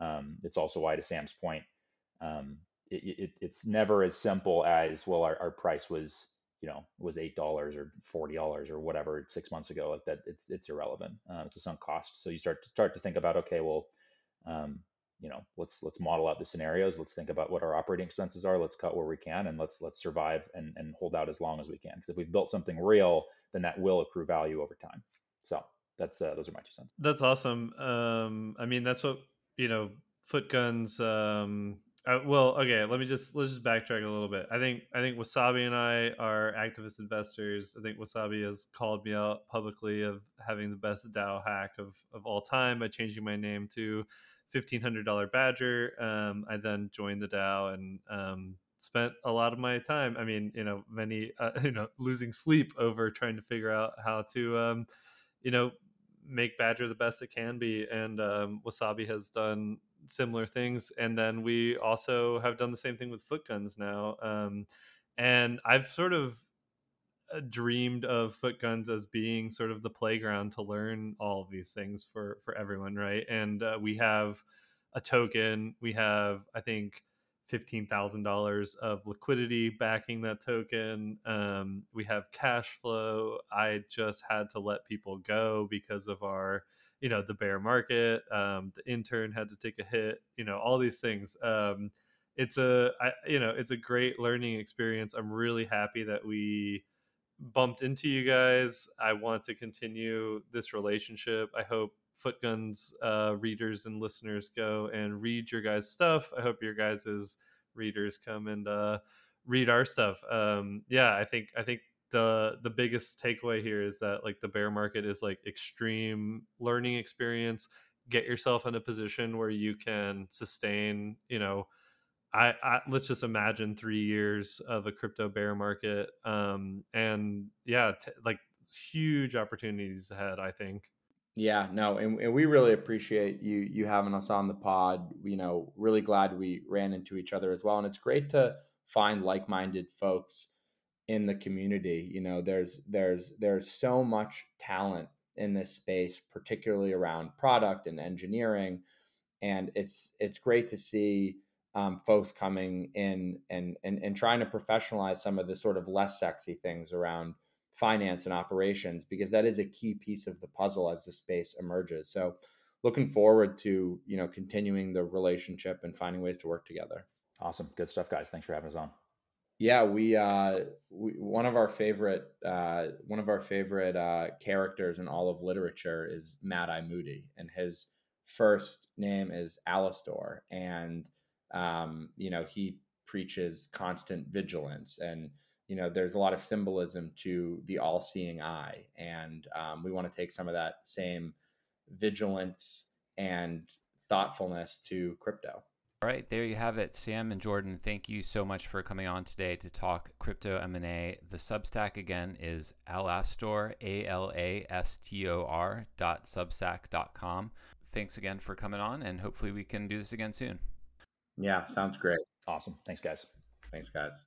Um, it's also why, to Sam's point, um, it, it, it's never as simple as well. Our, our price was you know was eight dollars or forty dollars or whatever six months ago. Like that, it's it's irrelevant. Uh, it's a sunk cost. So you start to start to think about okay, well, um, you know let's let's model out the scenarios let's think about what our operating expenses are let's cut where we can and let's let's survive and, and hold out as long as we can because if we've built something real then that will accrue value over time so that's uh, those are my two cents that's awesome um i mean that's what you know foot guns um uh, well okay let me just let's just backtrack a little bit. I think i think wasabi and i are activist investors. I think wasabi has called me out publicly of having the best dao hack of of all time by changing my name to $1500 badger. Um, i then joined the dao and um, spent a lot of my time i mean you know many uh, you know losing sleep over trying to figure out how to um, you know make badger the best it can be. And um, wasabi has done similar things and then we also have done the same thing with foot guns now um, and i've sort of uh, dreamed of foot guns as being sort of the playground to learn all of these things for for everyone right? And uh, we have a token we have i think $15000 of liquidity backing that token um, we have cash flow. I just had to let people go because of our you know the bear market um, the intern had to take a hit you know all these things um, it's a I, you know it's a great learning experience i'm really happy that we bumped into you guys. I want to continue this relationship. I hope Footguns uh, readers and listeners go and read your guys' stuff. I hope your guys' readers come and uh, read our stuff. Um, yeah, I think I think the the biggest takeaway here is that like the bear market is like extreme learning experience. get yourself in a position where you can sustain, you know, I, I, let's just imagine three years of a crypto bear market, um, and yeah, t- like huge opportunities ahead. I think. Yeah, no, and, and we really appreciate you you having us on the pod. You know, really glad we ran into each other as well, and it's great to find like minded folks in the community. You know, there's there's there's so much talent in this space, particularly around product and engineering, and it's it's great to see um, folks coming in and, and and trying to professionalize some of the sort of less sexy things around finance and operations because that is a key piece of the puzzle as the space emerges. So looking forward to, you know, continuing the relationship and finding ways to work together. Awesome. Good stuff, guys. Thanks for having us on. Yeah, we, uh, we one of our favorite uh, one of our favorite uh, characters in all of literature is Mad Eye Moody, and his first name is Alastor, and um, you know he preaches constant vigilance and you know there's a lot of symbolism to the all-seeing eye and um, we want to take some of that same vigilance and thoughtfulness to crypto all right there you have it. Sam and jordan thank you so much for coming on today to talk crypto m&a the substack again is alastor a-l-a-s-t-o-r dot substack dot com. Thanks again for coming on and hopefully we can do this again soon. Yeah sounds great. Awesome. Thanks guys. Thanks guys